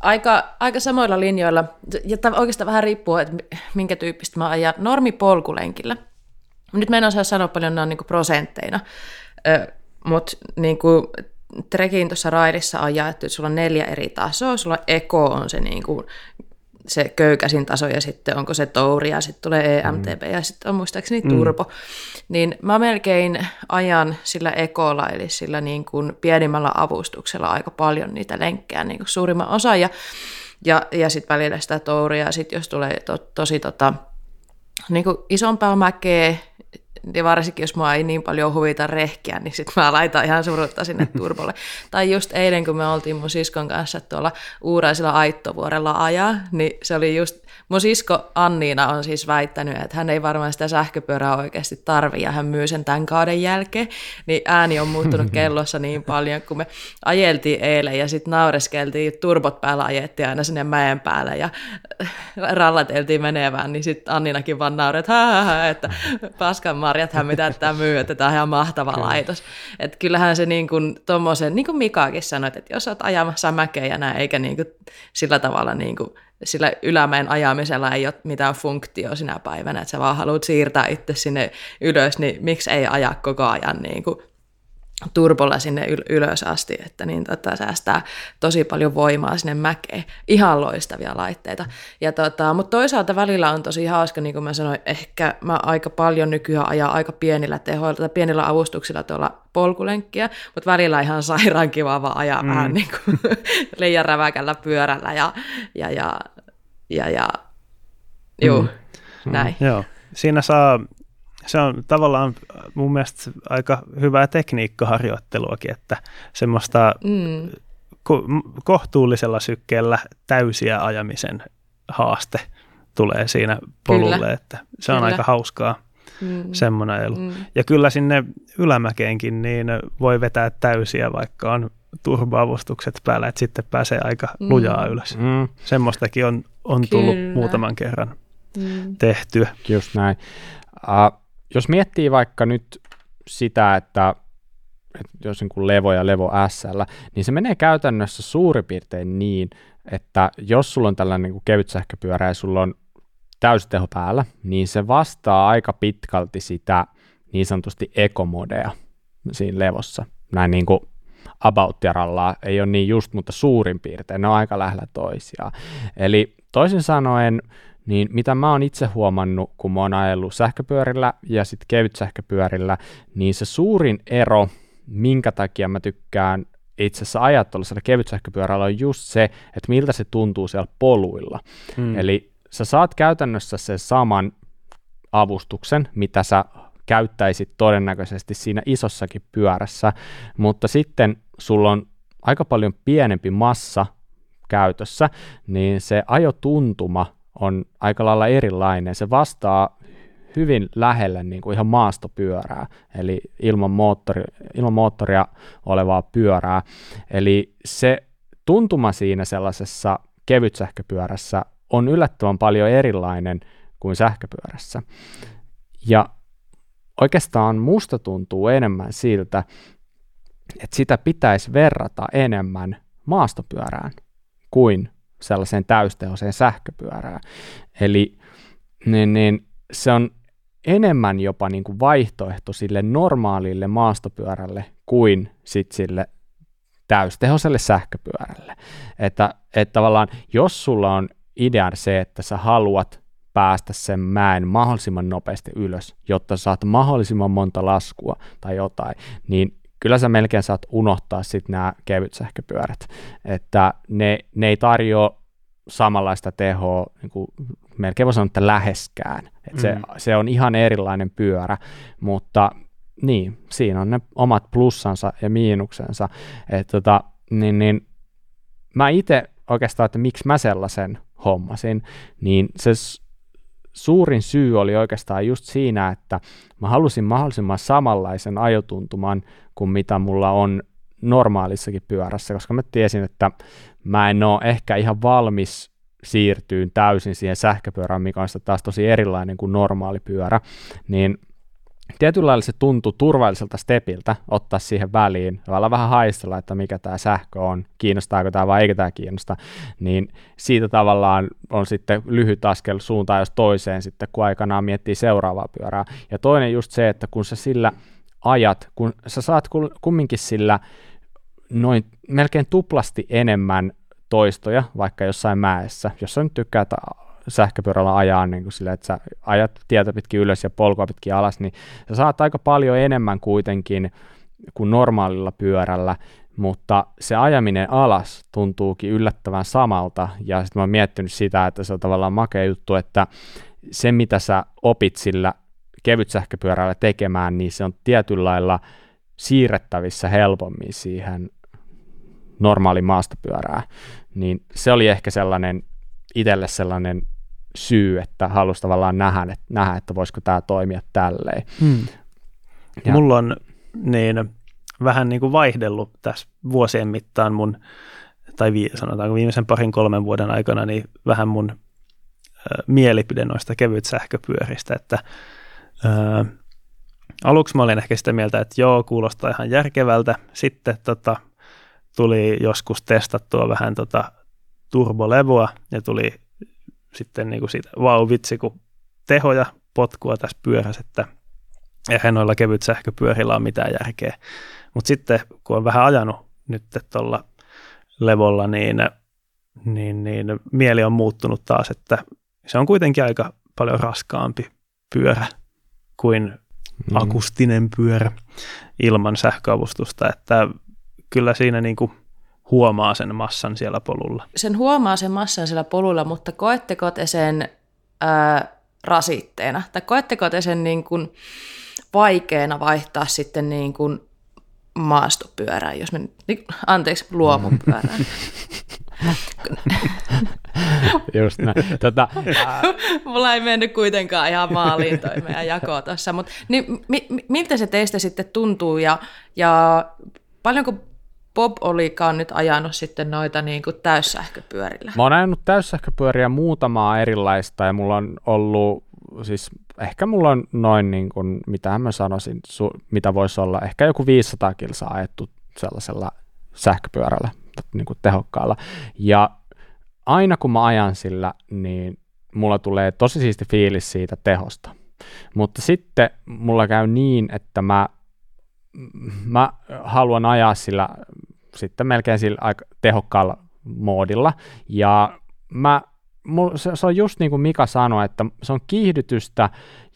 Aika, aika samoilla linjoilla, ja oikeastaan vähän riippuu, että minkä tyyppistä mä ajan normipolkulenkillä. Nyt mä en osaa sanoa paljon ne on niin prosentteina, mutta niin trekin tuossa raidissa on jaettu, että sulla on neljä eri tasoa. Sulla eko on se, niin kuin, se köykäsin taso ja sitten onko se touri ja sitten tulee EMTB ja sitten on muistaakseni turbo. Niin mä melkein ajan sillä ekolla eli sillä niin kuin pienimmällä avustuksella aika paljon niitä lenkkejä niin kuin suurimman osa ja, ja, ja sitten välillä sitä touria ja sitten jos tulee to, tosi tota, niin kuin isompaa mäkeä, ja varsinkin jos mua ei niin paljon huvita rehkiä, niin sitten mä laitan ihan surutta sinne [laughs] turbolle. tai just eilen, kun me oltiin mun siskon kanssa tuolla Uuraisilla Aittovuorella ajaa, niin se oli just, mun sisko Anniina on siis väittänyt, että hän ei varmaan sitä sähköpyörää oikeasti tarvi ja hän myy sen tämän kauden jälkeen, niin ääni on muuttunut [laughs] kellossa niin paljon, kun me ajeltiin eilen ja sitten naureskeltiin, turbot päällä ajettiin aina sinne mäen päälle ja rallateltiin menevään, niin sitten Anninakin vaan nauret, että paskan hän mitä tämä myy, että tämä on ihan mahtava Kyllä. laitos. Et kyllähän se niin kuin tommosen, niin kuin Mikakin sanoi, että jos olet ajamassa mäkeä ja näin, eikä niin kuin sillä tavalla niin kuin sillä ylämäen ajamisella ei ole mitään funktio sinä päivänä, että sä vaan haluat siirtää itse sinne ylös, niin miksi ei aja koko ajan niin kuin turbolla sinne yl- ylös asti, että niin tota, säästää tosi paljon voimaa sinne mäkeen. Ihan loistavia laitteita. Ja tota, mutta toisaalta välillä on tosi hauska, niin kuin mä sanoin, ehkä mä aika paljon nykyään ajaa aika pienillä tehoilla tai pienillä avustuksilla tuolla polkulenkkiä, mutta välillä ihan [laughs] sairaan kiva vaan ajaa mm. vähän niin kuin [laughs] liian räväkällä pyörällä ja, ja, ja, ja, ja juu, mm. näin. Joo. Siinä saa se on tavallaan mun mielestä aika hyvää tekniikkaharjoitteluakin, että semmoista mm. ko- kohtuullisella sykkeellä täysiä ajamisen haaste tulee siinä polulle, Kyllä. että se on Kyllä. aika hauskaa mm. semmoinen ajelu. Mm. Ja kyllä sinne ylämäkeenkin niin voi vetää täysiä, vaikka on turboavustukset päällä, että sitten pääsee aika mm. lujaa ylös. Mm. Semmoistakin on, on tullut muutaman kerran mm. tehtyä. Just näin. Uh, jos miettii vaikka nyt sitä, että, että jos niin kuin Levo ja Levo SL, niin se menee käytännössä suurin piirtein niin, että jos sulla on tällainen niin kuin kevyt sähköpyörä ja sulla on täysiteho päällä, niin se vastaa aika pitkälti sitä niin sanotusti ekomodea siinä levossa. Näin niin kuin about ei ole niin just, mutta suurin piirtein ne on aika lähellä toisiaan. Eli toisin sanoen niin mitä mä oon itse huomannut, kun mä oon ajellut sähköpyörillä ja sitten kevyt sähköpyörillä, niin se suurin ero, minkä takia mä tykkään itse asiassa ajaa tuollaisella kevytsähköpyörällä on just se, että miltä se tuntuu siellä poluilla. Hmm. Eli sä saat käytännössä sen saman avustuksen, mitä sä käyttäisit todennäköisesti siinä isossakin pyörässä, mutta sitten sulla on aika paljon pienempi massa käytössä, niin se ajotuntuma on aika lailla erilainen. Se vastaa hyvin lähelle niin kuin ihan maastopyörää, eli ilman, moottori, ilman moottoria olevaa pyörää. Eli se tuntuma siinä sellaisessa kevytsähköpyörässä on yllättävän paljon erilainen kuin sähköpyörässä. Ja oikeastaan musta tuntuu enemmän siltä, että sitä pitäisi verrata enemmän maastopyörään kuin sellaiseen täystehoiseen sähköpyörään. Eli niin, niin se on enemmän jopa niin kuin vaihtoehto sille normaalille maastopyörälle kuin sit sille täystehoiselle sähköpyörälle. Että, että tavallaan jos sulla on idea se, että sä haluat päästä sen mäen mahdollisimman nopeasti ylös, jotta saat mahdollisimman monta laskua tai jotain, niin kyllä sä melkein saat unohtaa sitten nämä kevyt sähköpyörät, että ne, ne ei tarjoa samanlaista tehoa, niin kuin melkein voi sanoa, että läheskään. Et mm. se, se on ihan erilainen pyörä, mutta niin, siinä on ne omat plussansa ja miinuksensa. Et tota, niin, niin, mä itse oikeastaan, että miksi mä sellaisen hommasin, niin se suurin syy oli oikeastaan just siinä, että mä halusin mahdollisimman samanlaisen ajotuntuman kuin mitä mulla on normaalissakin pyörässä, koska mä tiesin, että mä en ole ehkä ihan valmis siirtyyn täysin siihen sähköpyörään, mikä on taas tosi erilainen kuin normaali pyörä, niin tietyllä lailla se tuntui turvalliselta stepiltä ottaa siihen väliin, ja vähän haistella, että mikä tämä sähkö on, kiinnostaako tämä vai eikö tämä kiinnosta, niin siitä tavallaan on sitten lyhyt askel suuntaan jos toiseen sitten, kun aikanaan miettii seuraavaa pyörää. Ja toinen just se, että kun sä sillä ajat, kun sä saat kumminkin sillä noin melkein tuplasti enemmän toistoja, vaikka jossain mäessä, jos sä nyt tykkäät sähköpyörällä ajaa niin kuin sille, että sä ajat tietä pitkin ylös ja polkua pitkin alas, niin sä saat aika paljon enemmän kuitenkin kuin normaalilla pyörällä, mutta se ajaminen alas tuntuukin yllättävän samalta, ja sitten mä oon miettinyt sitä, että se on tavallaan makea juttu, että se mitä sä opit sillä kevyt sähköpyörällä tekemään, niin se on tietyllä lailla siirrettävissä helpommin siihen normaali maastopyörää. Niin se oli ehkä sellainen itselle sellainen syy, että halusi tavallaan nähdä, että, nähdä, että voisiko tämä toimia tälleen. Hmm. Ja. Mulla on niin vähän niin kuin vaihdellut tässä vuosien mittaan mun, tai vi, sanotaanko viimeisen parin kolmen vuoden aikana, niin vähän mun ä, mielipide noista kevyt sähköpyöristä, että ä, aluksi mä olin ehkä sitä mieltä, että joo, kuulostaa ihan järkevältä. Sitten tota, tuli joskus testattua vähän tota turbolevoa ja tuli sitten niin kuin siitä, vau vitsi, kun tehoja potkua tässä pyörässä, että eihän noilla kevyt sähköpyörillä ole mitään järkeä. Mutta sitten kun on vähän ajanut nyt tuolla levolla, niin, niin, niin mieli on muuttunut taas, että se on kuitenkin aika paljon raskaampi pyörä kuin mm. akustinen pyörä ilman sähköavustusta, että kyllä siinä niin kuin huomaa sen massan siellä polulla. Sen huomaa sen massan siellä polulla, mutta koetteko te sen ää, rasitteena? Tai koetteko te sen niin kuin vaikeana vaihtaa sitten niin kuin maastopyörään, jos me, niin, anteeksi, luomupyörään. [laughs] Just näin. Tota, [laughs] Mulla ei mennyt kuitenkaan ihan maaliin toi meidän jako tuossa, mutta niin, mi, miltä se teistä sitten tuntuu ja, ja paljonko Bob olikaan nyt ajanut sitten noita niin kuin täyssähköpyörillä? Mä oon ajanut täyssähköpyöriä muutamaa erilaista ja mulla on ollut siis ehkä mulla on noin, niin kuin, mitä mä sanoisin, su, mitä voisi olla, ehkä joku 500 kilsaa ajettu sellaisella sähköpyörällä, niin kuin tehokkaalla. Ja aina kun mä ajan sillä, niin mulla tulee tosi siisti fiilis siitä tehosta. Mutta sitten mulla käy niin, että mä, mä haluan ajaa sillä sitten melkein sillä aika tehokkaalla moodilla, ja mä se, se on just niin kuin Mika sanoi, että se on kiihdytystä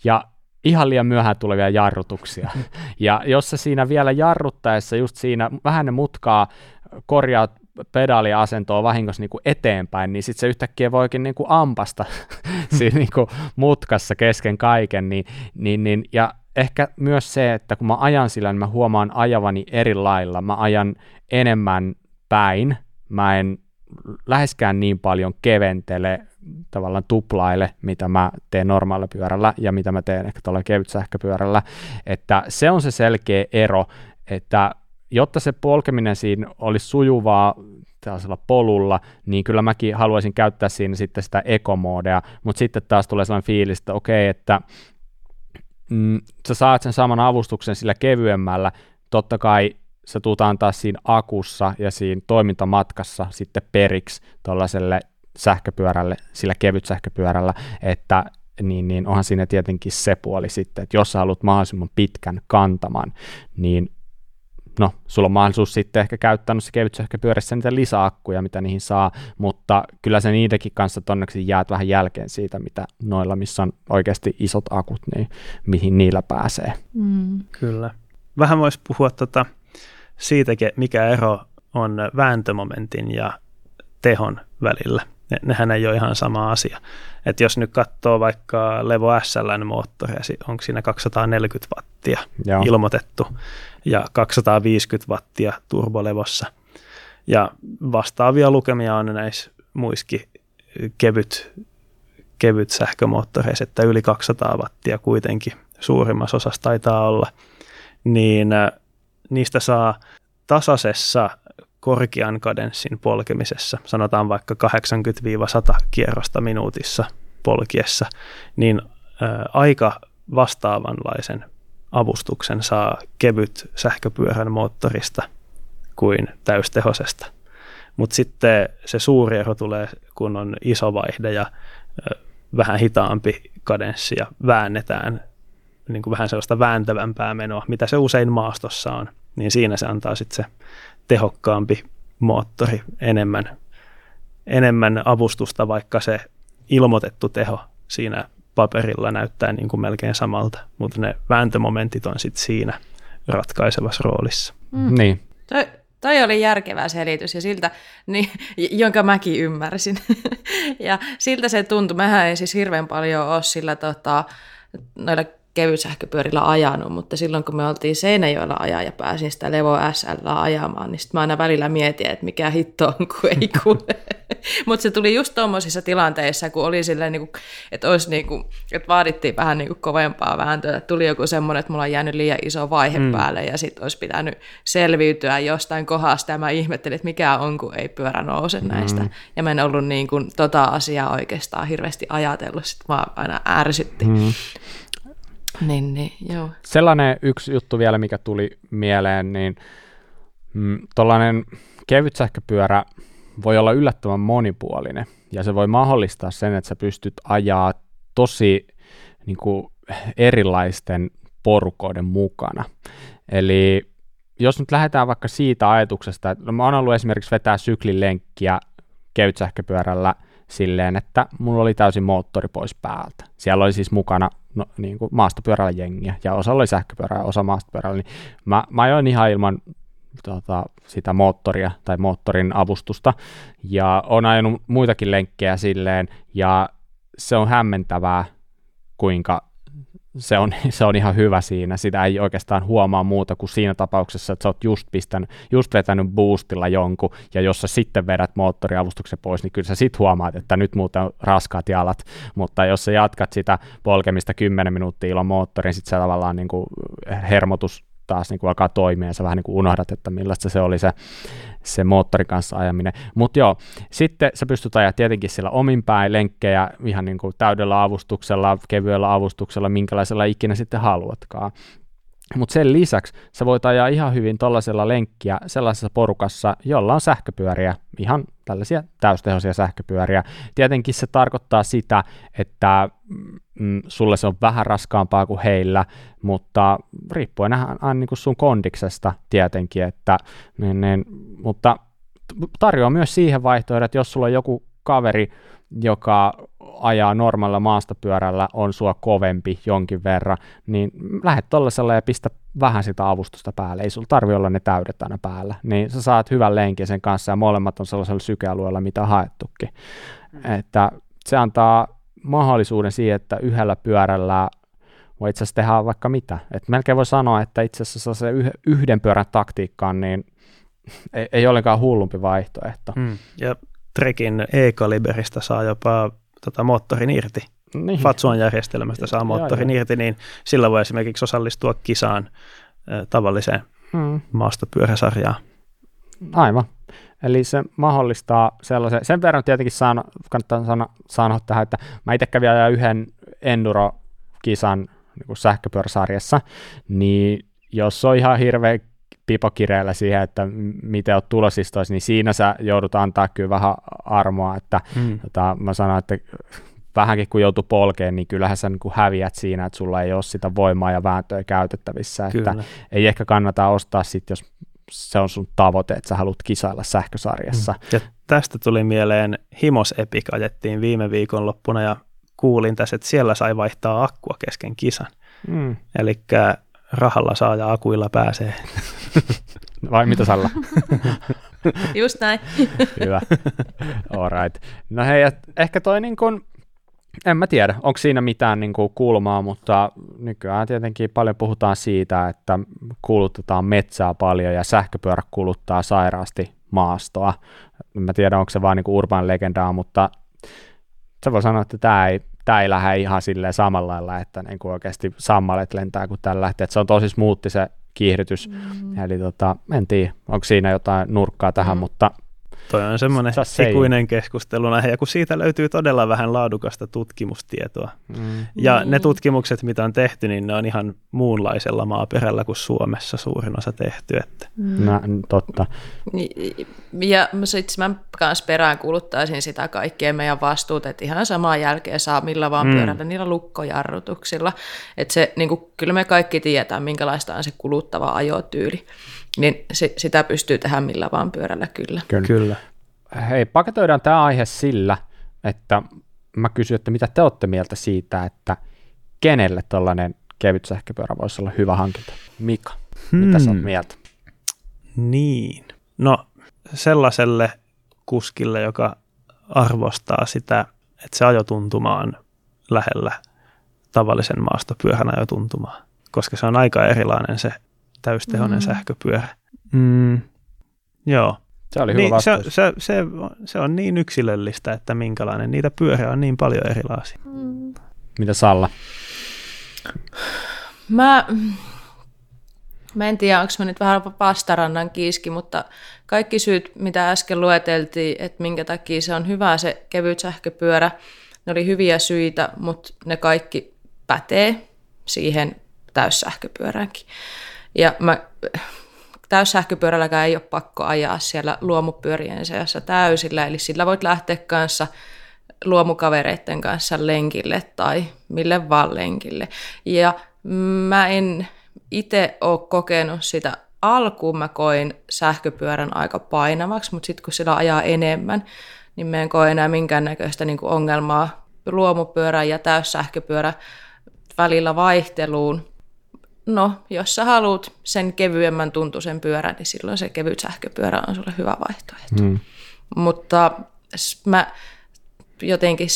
ja ihan liian myöhään tulevia jarrutuksia. [laughs] Ja jos se siinä vielä jarruttaessa, just siinä vähän ne mutkaa korjaa pedaaliasentoa vahingossa niin kuin eteenpäin, niin sitten se yhtäkkiä voikin niin kuin ampasta [laughs] siinä niin kuin mutkassa kesken kaiken. Niin, niin, niin, ja ehkä myös se, että kun mä ajan sillä, niin mä huomaan ajavani eri lailla. Mä ajan enemmän päin, mä en läheskään niin paljon keventele, tavallaan tuplaile, mitä mä teen normaalilla pyörällä ja mitä mä teen ehkä tuolla kevyt sähköpyörällä, että se on se selkeä ero, että jotta se polkeminen siinä olisi sujuvaa tällaisella polulla, niin kyllä mäkin haluaisin käyttää siinä sitten sitä ekomoodea, mutta sitten taas tulee sellainen fiilis, että okei, että mm, sä saat sen saman avustuksen sillä kevyemmällä, totta kai sä tuut antaa siinä akussa ja siinä toimintamatkassa sitten periksi tuollaiselle sähköpyörälle, sillä kevyt sähköpyörällä, että niin, niin onhan siinä tietenkin se puoli sitten, että jos sä haluat mahdollisimman pitkän kantaman, niin no, sulla on mahdollisuus sitten ehkä käyttää noissa kevyt sähköpyörissä niitä lisäakkuja, mitä niihin saa, mutta kyllä se niidenkin kanssa tonneksi jäät vähän jälkeen siitä, mitä noilla, missä on oikeasti isot akut, niin mihin niillä pääsee. Mm. Kyllä. Vähän voisi puhua tota, siitäkin, mikä ero on vääntömomentin ja tehon välillä. Ne, nehän ei ole ihan sama asia. Et jos nyt katsoo vaikka Levo SLn moottoria, onko siinä 240 wattia Joo. ilmoitettu ja 250 wattia turbolevossa. Ja vastaavia lukemia on näissä muissakin kevyt, kevyt sähkömoottoreissa, että yli 200 wattia kuitenkin suurimmassa osassa taitaa olla. Niin niistä saa tasaisessa korkean kadenssin polkemisessa, sanotaan vaikka 80-100 kierrosta minuutissa polkiessa, niin aika vastaavanlaisen avustuksen saa kevyt sähköpyörän moottorista kuin täystehosesta. Mutta sitten se suuri ero tulee, kun on iso vaihde ja vähän hitaampi kadenssi ja väännetään niin kuin vähän sellaista vääntävämpää menoa, mitä se usein maastossa on, niin siinä se antaa sitten se tehokkaampi moottori enemmän, enemmän avustusta, vaikka se ilmoitettu teho siinä paperilla näyttää niin kuin melkein samalta, mutta ne vääntömomentit on sitten siinä ratkaisevassa roolissa. Mm. Niin. Toi, toi oli järkevä selitys, ja siltä, niin, jonka mäkin ymmärsin. [laughs] ja siltä se tuntui. Mähän ei siis hirveän paljon ole sillä tota, noilla kevytsähköpyörillä ajanut, mutta silloin kun me oltiin Seinäjoella ajaa ja pääsin sitä Levo SL ajamaan, niin sitten mä aina välillä mietin, että mikä hitto on, kun ei kuule. [laughs] mutta se tuli just tuommoisissa tilanteissa, kun oli silleen, niin kuin, että, olisi niin kuin, että vaadittiin vähän niin kuin kovempaa vääntöä. Tuli joku semmoinen, että mulla on jäänyt liian iso vaihe mm. päälle ja sitten olisi pitänyt selviytyä jostain kohdasta ja mä ihmettelin, että mikä on, kun ei pyörä nouse näistä. Mm. Ja mä en ollut niin kuin, tota asiaa oikeastaan hirveästi ajatellut, sitten mä aina ärsytti. Mm. Niin, niin, joo. Sellainen yksi juttu vielä, mikä tuli mieleen, niin mm, tuollainen kevyt sähköpyörä voi olla yllättävän monipuolinen, ja se voi mahdollistaa sen, että sä pystyt ajaa tosi niin kuin, erilaisten porukoiden mukana. Eli jos nyt lähdetään vaikka siitä ajatuksesta, että no mä oon ollut esimerkiksi vetää syklilenkkiä kevytsähköpyörällä silleen, että mulla oli täysin moottori pois päältä. Siellä oli siis mukana no, niin kuin maastopyörällä jengiä, ja osa oli sähköpyörä ja osa maastopyörällä, niin mä, mä ajoin ihan ilman tota, sitä moottoria tai moottorin avustusta, ja on ajanut muitakin lenkkejä silleen, ja se on hämmentävää, kuinka se on, [laughs] se on ihan hyvä siinä. Sitä ei oikeastaan huomaa muuta kuin siinä tapauksessa, että sä oot just, pistänyt, just vetänyt boostilla jonkun, ja jos sä sitten vedät moottoriavustuksen pois, niin kyllä sä sit huomaat, että nyt muuten raskaat jalat, mutta jos sä jatkat sitä polkemista 10 minuuttia ilman moottoria, niin sitten se tavallaan niin kuin hermotus taas niin kuin alkaa toimia ja sä vähän niin kuin unohdat, että millaista se oli se, se moottorin kanssa ajaminen. Mutta joo, sitten sä pystyt ajaa tietenkin sillä omin päin lenkkejä ihan niin kuin täydellä avustuksella, kevyellä avustuksella, minkälaisella ikinä sitten haluatkaan. Mutta sen lisäksi sä voit ajaa ihan hyvin tuollaisella lenkkiä sellaisessa porukassa, jolla on sähköpyöriä, ihan tällaisia täystehoisia sähköpyöriä. Tietenkin se tarkoittaa sitä, että mm, sulle se on vähän raskaampaa kuin heillä, mutta riippuen aina niin sun kondiksesta tietenkin, että, niin, niin, mutta tarjoaa myös siihen vaihtoehdon, että jos sulla on joku kaveri, joka ajaa normaalilla maastopyörällä, on sua kovempi jonkin verran, niin lähdet tollasella ja pistä vähän sitä avustusta päälle. Ei sulla tarvi olla ne täydet aina päällä. Niin sä saat hyvän lenkin sen kanssa ja molemmat on sellaisella sykealueella, mitä haettukin. Mm. Että se antaa mahdollisuuden siihen, että yhdellä pyörällä voi itse asiassa tehdä vaikka mitä. Et melkein voi sanoa, että itse asiassa se yhden pyörän taktiikkaan niin ei, ei ollenkaan hullumpi vaihtoehto. Mm. Ja Trekin E-kaliberista saa jopa tota, moottorin irti. Niin. Fatsuan järjestelmästä saa moottorin ja, irti, niin sillä voi esimerkiksi osallistua kisaan äh, tavalliseen hmm. maastopyöräsarjaan. Aivan. Eli se mahdollistaa sellaisen, sen verran tietenkin saan, kannattaa sanoa, sanoa tähän, että mä itse kävin ajaa yhden enduro-kisan niin sähköpyöräsarjassa, niin jos on ihan hirveä pipokireellä siihen, että miten olet tulosistoissa, niin siinä sä joudut antaa kyllä vähän armoa, että mm. tota, mä sanon, että vähänkin kun joutuu polkeen, niin kyllähän sä niin häviät siinä, että sulla ei ole sitä voimaa ja vääntöä käytettävissä, Kyllä. että ei ehkä kannata ostaa sitten, jos se on sun tavoite, että sä haluat kisailla sähkösarjassa. Mm. Ja tästä tuli mieleen Himos Epic ajettiin viime viikon loppuna ja kuulin tässä, että siellä sai vaihtaa akkua kesken kisan. Mm. Eli rahalla saa ja akuilla pääsee. [laughs] Vai mitä Salla? [laughs] Just näin. [laughs] Hyvä. All right. No hei, ehkä toi niin kuin, en mä tiedä, onko siinä mitään niin kuin kulmaa, mutta nykyään tietenkin paljon puhutaan siitä, että kulutetaan metsää paljon ja sähköpyörä kuluttaa sairaasti maastoa. En mä tiedä, onko se vaan niin urban legendaa, mutta se voi sanoa, että tämä ei tämä ei lähde ihan silleen samalla lailla, että niin kuin oikeasti sammalet lentää kuin tällä lähtee. Että se on tosi smoothi se kiihdytys. Mm. Eli tota, en tiedä, onko siinä jotain nurkkaa tähän, mm. mutta Toi on semmoinen ikuinen keskustelu ja kun siitä löytyy todella vähän laadukasta tutkimustietoa. Mm. Ja ne tutkimukset, mitä on tehty, niin ne on ihan muunlaisella maaperällä kuin Suomessa suurin osa tehty. Että. Mm. Nä, totta. Ja sitten mä myös perään kuluttaisin sitä kaikkea meidän vastuut, että ihan samaa jälkeen saa millä vaan mm. pyörällä niillä lukkojarrutuksilla. Että se, niin kuin, kyllä me kaikki tiedetään, minkälaista on se kuluttava ajotyyli niin se, sitä pystyy tehdä millä vaan pyörällä kyllä. Kyllä. kyllä. Hei, paketoidaan tämä aihe sillä, että mä kysyn, että mitä te olette mieltä siitä, että kenelle tällainen kevyt sähköpyörä voisi olla hyvä hankinta? Mika, hmm. mitä sä oot hmm. mieltä? Niin, no sellaiselle kuskille, joka arvostaa sitä, että se ajotuntuma on lähellä tavallisen maastopyörän ajotuntumaa, koska se on aika erilainen se täystehoinen mm. sähköpyörä. Mm, joo. Se oli hyvä niin, se, se, se, se on niin yksilöllistä, että minkälainen. Niitä pyöriä on niin paljon erilaisia. Mm. Mitä Salla? Mä, mä en tiedä, onko mä nyt vähän vastarannan kiiski, mutta kaikki syyt, mitä äsken lueteltiin, että minkä takia se on hyvä se kevyt sähköpyörä, ne oli hyviä syitä, mutta ne kaikki pätee siihen täyssähköpyöräänkin. Ja mä, täyssähköpyörälläkään ei ole pakko ajaa siellä luomupyörien seassa täysillä, eli sillä voit lähteä kanssa luomukavereiden kanssa lenkille tai mille vaan lenkille. Ja mä en itse ole kokenut sitä alkuun, mä koin sähköpyörän aika painavaksi, mutta sitten kun sillä ajaa enemmän, niin mä en koe enää minkäännäköistä niin ongelmaa luomupyörän ja täyssähköpyörä välillä vaihteluun. No, jos sä haluat sen kevyemmän tuntuisen pyörän, niin silloin se kevyt sähköpyörä on sulle hyvä vaihtoehto. Mm. Mutta mä jotenkin,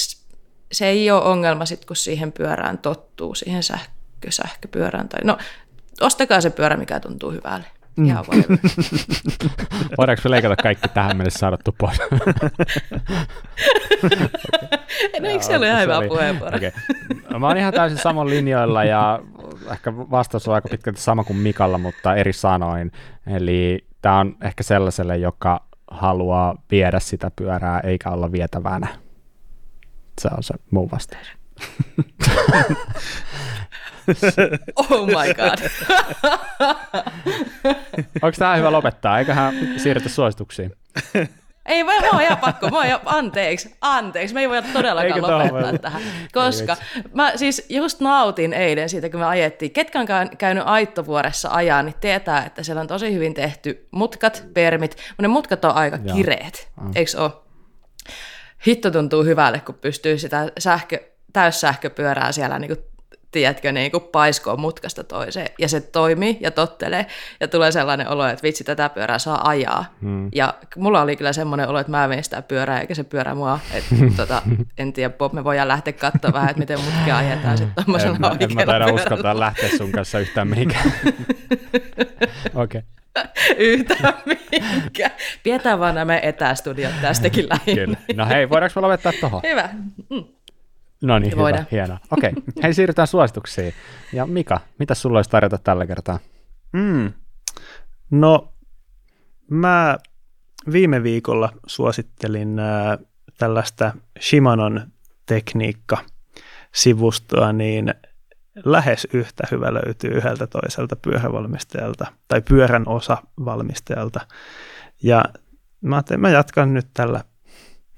se ei ole ongelma sit, kun siihen pyörään tottuu, siihen sähkö, sähköpyörään. Tai, no, ostakaa se pyörä, mikä tuntuu hyvälle. Mm. Ihan [laughs] Voidaanko me leikata kaikki tähän mennessä saadettu pois? [laughs] no eikö se ole ihan hyvä puheenvuoro? Okay. No, mä oon ihan täysin saman linjoilla ja ehkä vastaus on aika pitkälti sama kuin Mikalla, mutta eri sanoin. Eli tämä on ehkä sellaiselle, joka haluaa viedä sitä pyörää eikä olla vietävänä. Se on se mun vastaus. [laughs] [laughs] oh my god. [laughs] Onko tämä hyvä lopettaa? Eiköhän siirrytä suosituksiin. [laughs] Ei, mä, mä oon ihan pakko, mä oon ihan, anteeksi, anteeksi, me ei voi todellakaan Eikö lopettaa voi? tähän, koska mä siis just nautin eilen siitä, kun me ajettiin. Ketkä on käynyt Aittovuoressa ajaa, niin tietää, että siellä on tosi hyvin tehty mutkat, permit, mutta ne mutkat on aika Joo. kireet, mm. eikö ole? Hitto tuntuu hyvälle, kun pystyy sitä sähkö, täyssähköpyörää siellä niin tiedätkö, niin kuin paiskoo mutkasta toiseen, ja se toimii ja tottelee, ja tulee sellainen olo, että vitsi, tätä pyörää saa ajaa. Hmm. Ja mulla oli kyllä semmoinen olo, että mä vein sitä pyörää, eikä se pyörä mua. Että, [laughs] tota, en tiedä, Bob, me voidaan lähteä katsomaan vähän, että miten mutkia ajetaan sitten tuommoisella en, en mä taida uskaltaa lähteä sun kanssa yhtään mihinkään. [laughs] Okei. Okay. Yhtään mihinkään. Pidetään vaan nämä etästudiot tästäkin lähinnä. No hei, voidaanko me lopettaa tuohon? Hyvä. Mm. No niin, hyvä, hienoa. Okei, okay. [laughs] hei siirrytään suosituksiin. Ja Mika, mitä sulla olisi tarjota tällä kertaa? Mm. No, mä viime viikolla suosittelin äh, tällaista Shimanon tekniikka-sivustoa, niin lähes yhtä hyvä löytyy yhdeltä toiselta pyörävalmistajalta tai pyörän osa-valmistajalta. Ja mä, mä jatkan nyt tällä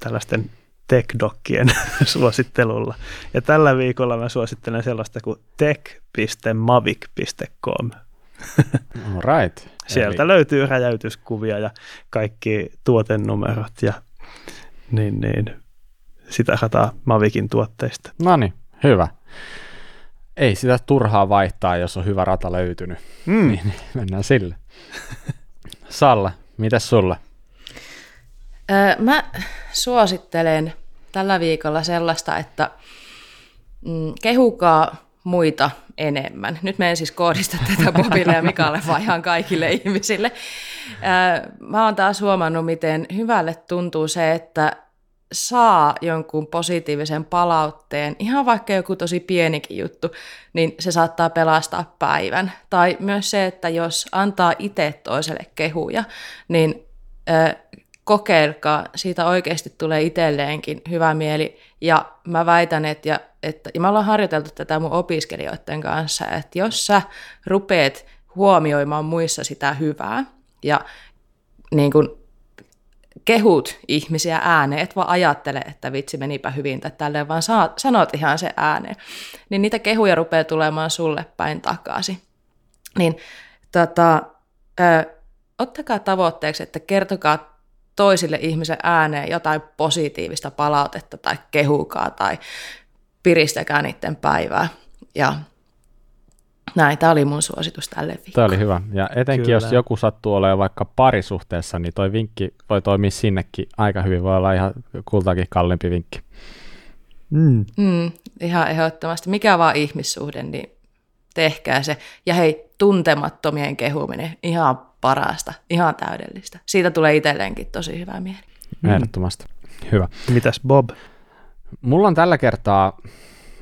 tällaisten TechDockien [laughs] suosittelulla. Ja tällä viikolla mä suosittelen sellaista kuin tech.mavic.com. right. [laughs] Sieltä Eli... löytyy räjäytyskuvia ja kaikki tuotenumerot ja niin, niin, sitä rataa Mavicin tuotteista. No niin, hyvä. Ei sitä turhaa vaihtaa, jos on hyvä rata löytynyt. Mm. Niin, mennään sille. [laughs] Salla, mitäs mä suosittelen tällä viikolla sellaista, että mm, kehukaa muita enemmän. Nyt me en siis koodista [laughs] tätä Bobille ja Mikalle, vaan ihan kaikille [laughs] ihmisille. mä oon taas huomannut, miten hyvälle tuntuu se, että saa jonkun positiivisen palautteen, ihan vaikka joku tosi pienikin juttu, niin se saattaa pelastaa päivän. Tai myös se, että jos antaa itse toiselle kehuja, niin kokeilkaa, siitä oikeasti tulee itselleenkin hyvä mieli. Ja mä väitän, että, ja, että ja mä ollaan harjoiteltu tätä mun opiskelijoiden kanssa, että jos sä rupeat huomioimaan muissa sitä hyvää ja niin kun kehut ihmisiä ääneen, et vaan ajattele, että vitsi menipä hyvin tai tälleen, vaan sanot ihan se ääneen, niin niitä kehuja rupeaa tulemaan sulle päin takaisin. Niin tota, ö, ottakaa tavoitteeksi, että kertokaa toisille ihmisille ääneen jotain positiivista palautetta tai kehukaa tai piristäkää niiden päivää. Ja näin, tämä oli mun suositus tälle viikolle. Tämä oli hyvä. Ja etenkin Kyllä. jos joku sattuu olemaan vaikka parisuhteessa, niin toi vinkki voi toimia sinnekin aika hyvin. Voi olla ihan kultakin kalliimpi vinkki. Mm. Mm, ihan ehdottomasti. Mikä vaan ihmissuhde, niin tehkää se. Ja hei, tuntemattomien kehuminen, ihan parasta, ihan täydellistä. Siitä tulee itselleenkin tosi hyvä mieli. Mm. Ehdottomasti. Hyvä. Mitäs Bob? Mulla on tällä kertaa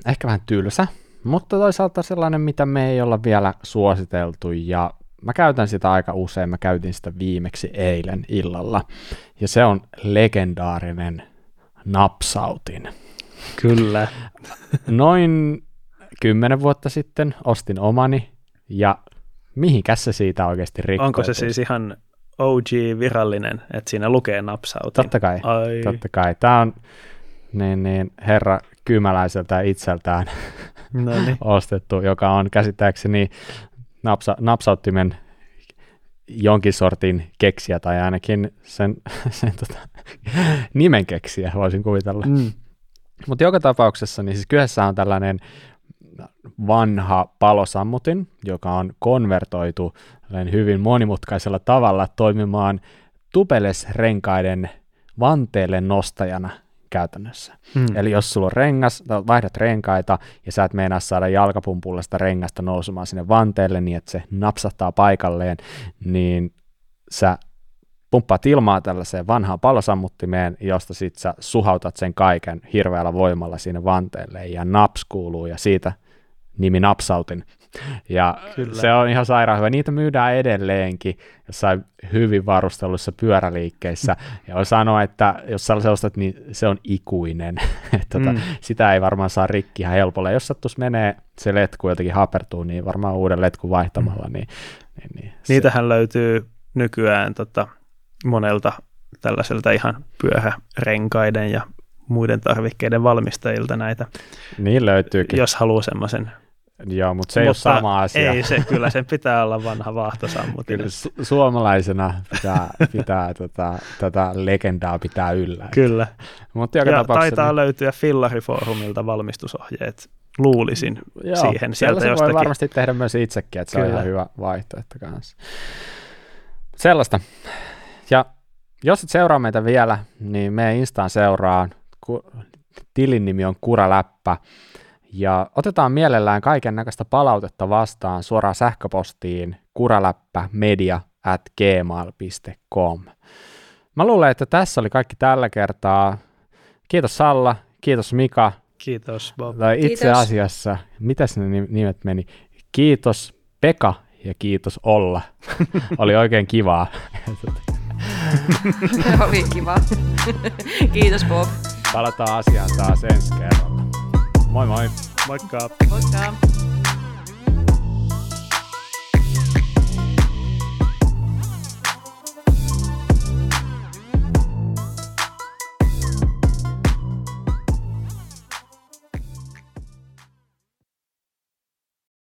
ehkä vähän tylsä, mutta toisaalta sellainen, mitä me ei olla vielä suositeltu ja mä käytän sitä aika usein, mä käytin sitä viimeksi eilen illalla ja se on legendaarinen napsautin. Kyllä. Noin kymmenen vuotta sitten ostin omani ja mihinkäs se siitä oikeasti rikkoo? Onko se siis ihan OG-virallinen, että siinä lukee napsautin? Totta kai, Ai. totta kai. Tämä on niin, niin, herra kymäläiseltä itseltään [laughs] No niin. ostettu, joka on käsittääkseni napsa, napsauttimen jonkin sortin keksiä tai ainakin sen, [laughs] sen tota, nimen keksiä, voisin kuvitella. Mm. Mutta joka tapauksessa, niin siis kyseessä on tällainen vanha palosammutin, joka on konvertoitu hyvin monimutkaisella tavalla toimimaan tupelesrenkaiden vanteelle nostajana käytännössä. Mm. Eli jos sulla on rengas, vaihdat renkaita ja sä et meinaa saada jalkapumpulla sitä rengasta nousemaan sinne vanteelle niin, että se napsahtaa paikalleen, niin sä pumppaat ilmaa tällaiseen vanhaan palosammuttimeen, josta sit sä suhautat sen kaiken hirveällä voimalla sinne vanteelle ja naps kuuluu ja siitä nimi napsautin. Ja Kyllä. se on ihan sairaan hyvä. Niitä myydään edelleenkin jossain hyvin varustelluissa pyöräliikkeissä. Ja voi sanoa, että jos sä ostat, niin se on ikuinen. [laughs] tota, Mm. Sitä ei varmaan saa rikki ihan helpolla. Jos sattuisi menee se letku jotenkin hapertuu, niin varmaan uuden letkun vaihtamalla. Niin, niin, niin se- Niitähän löytyy nykyään tota, monelta tällaiselta ihan pyörärenkaiden ja muiden tarvikkeiden valmistajilta näitä, Niin löytyykin, jos haluaa semmoisen. Joo, mutta se ei Mutta ole sama asia. Ei se, kyllä sen pitää olla vanha vaahtosammutin. Kyllä su- suomalaisena pitää, pitää [laughs] tota, tätä legendaa pitää yllä. Kyllä. Mutta joka Ja tapauksessa, taitaa löytyä Fillarifoorumilta valmistusohjeet, luulisin Joo, siihen sieltä voi jostakin. varmasti tehdä myös itsekin, että se on Kyllä. ihan hyvä vaihtoehto kanssa. Sellaista. Ja jos et seuraa meitä vielä, niin meidän Instaan seuraa. Ku- Tilin nimi on Kuraläppä. Ja otetaan mielellään kaiken näköistä palautetta vastaan suoraan sähköpostiin kuraläppämedia at gmail.com. Mä luulen, että tässä oli kaikki tällä kertaa. Kiitos Salla, kiitos Mika, Kiitos Bob. tai itse Kiitos. asiassa, mitäs ne nim- nimet meni? Kiitos Peka ja kiitos Olla. [laughs] Oli oikein kivaa. [laughs] Oli kiva. [laughs] Kiitos Bob. Palataan asiaan taas ensi kerralla. Moi moi! Moikka! Moikka.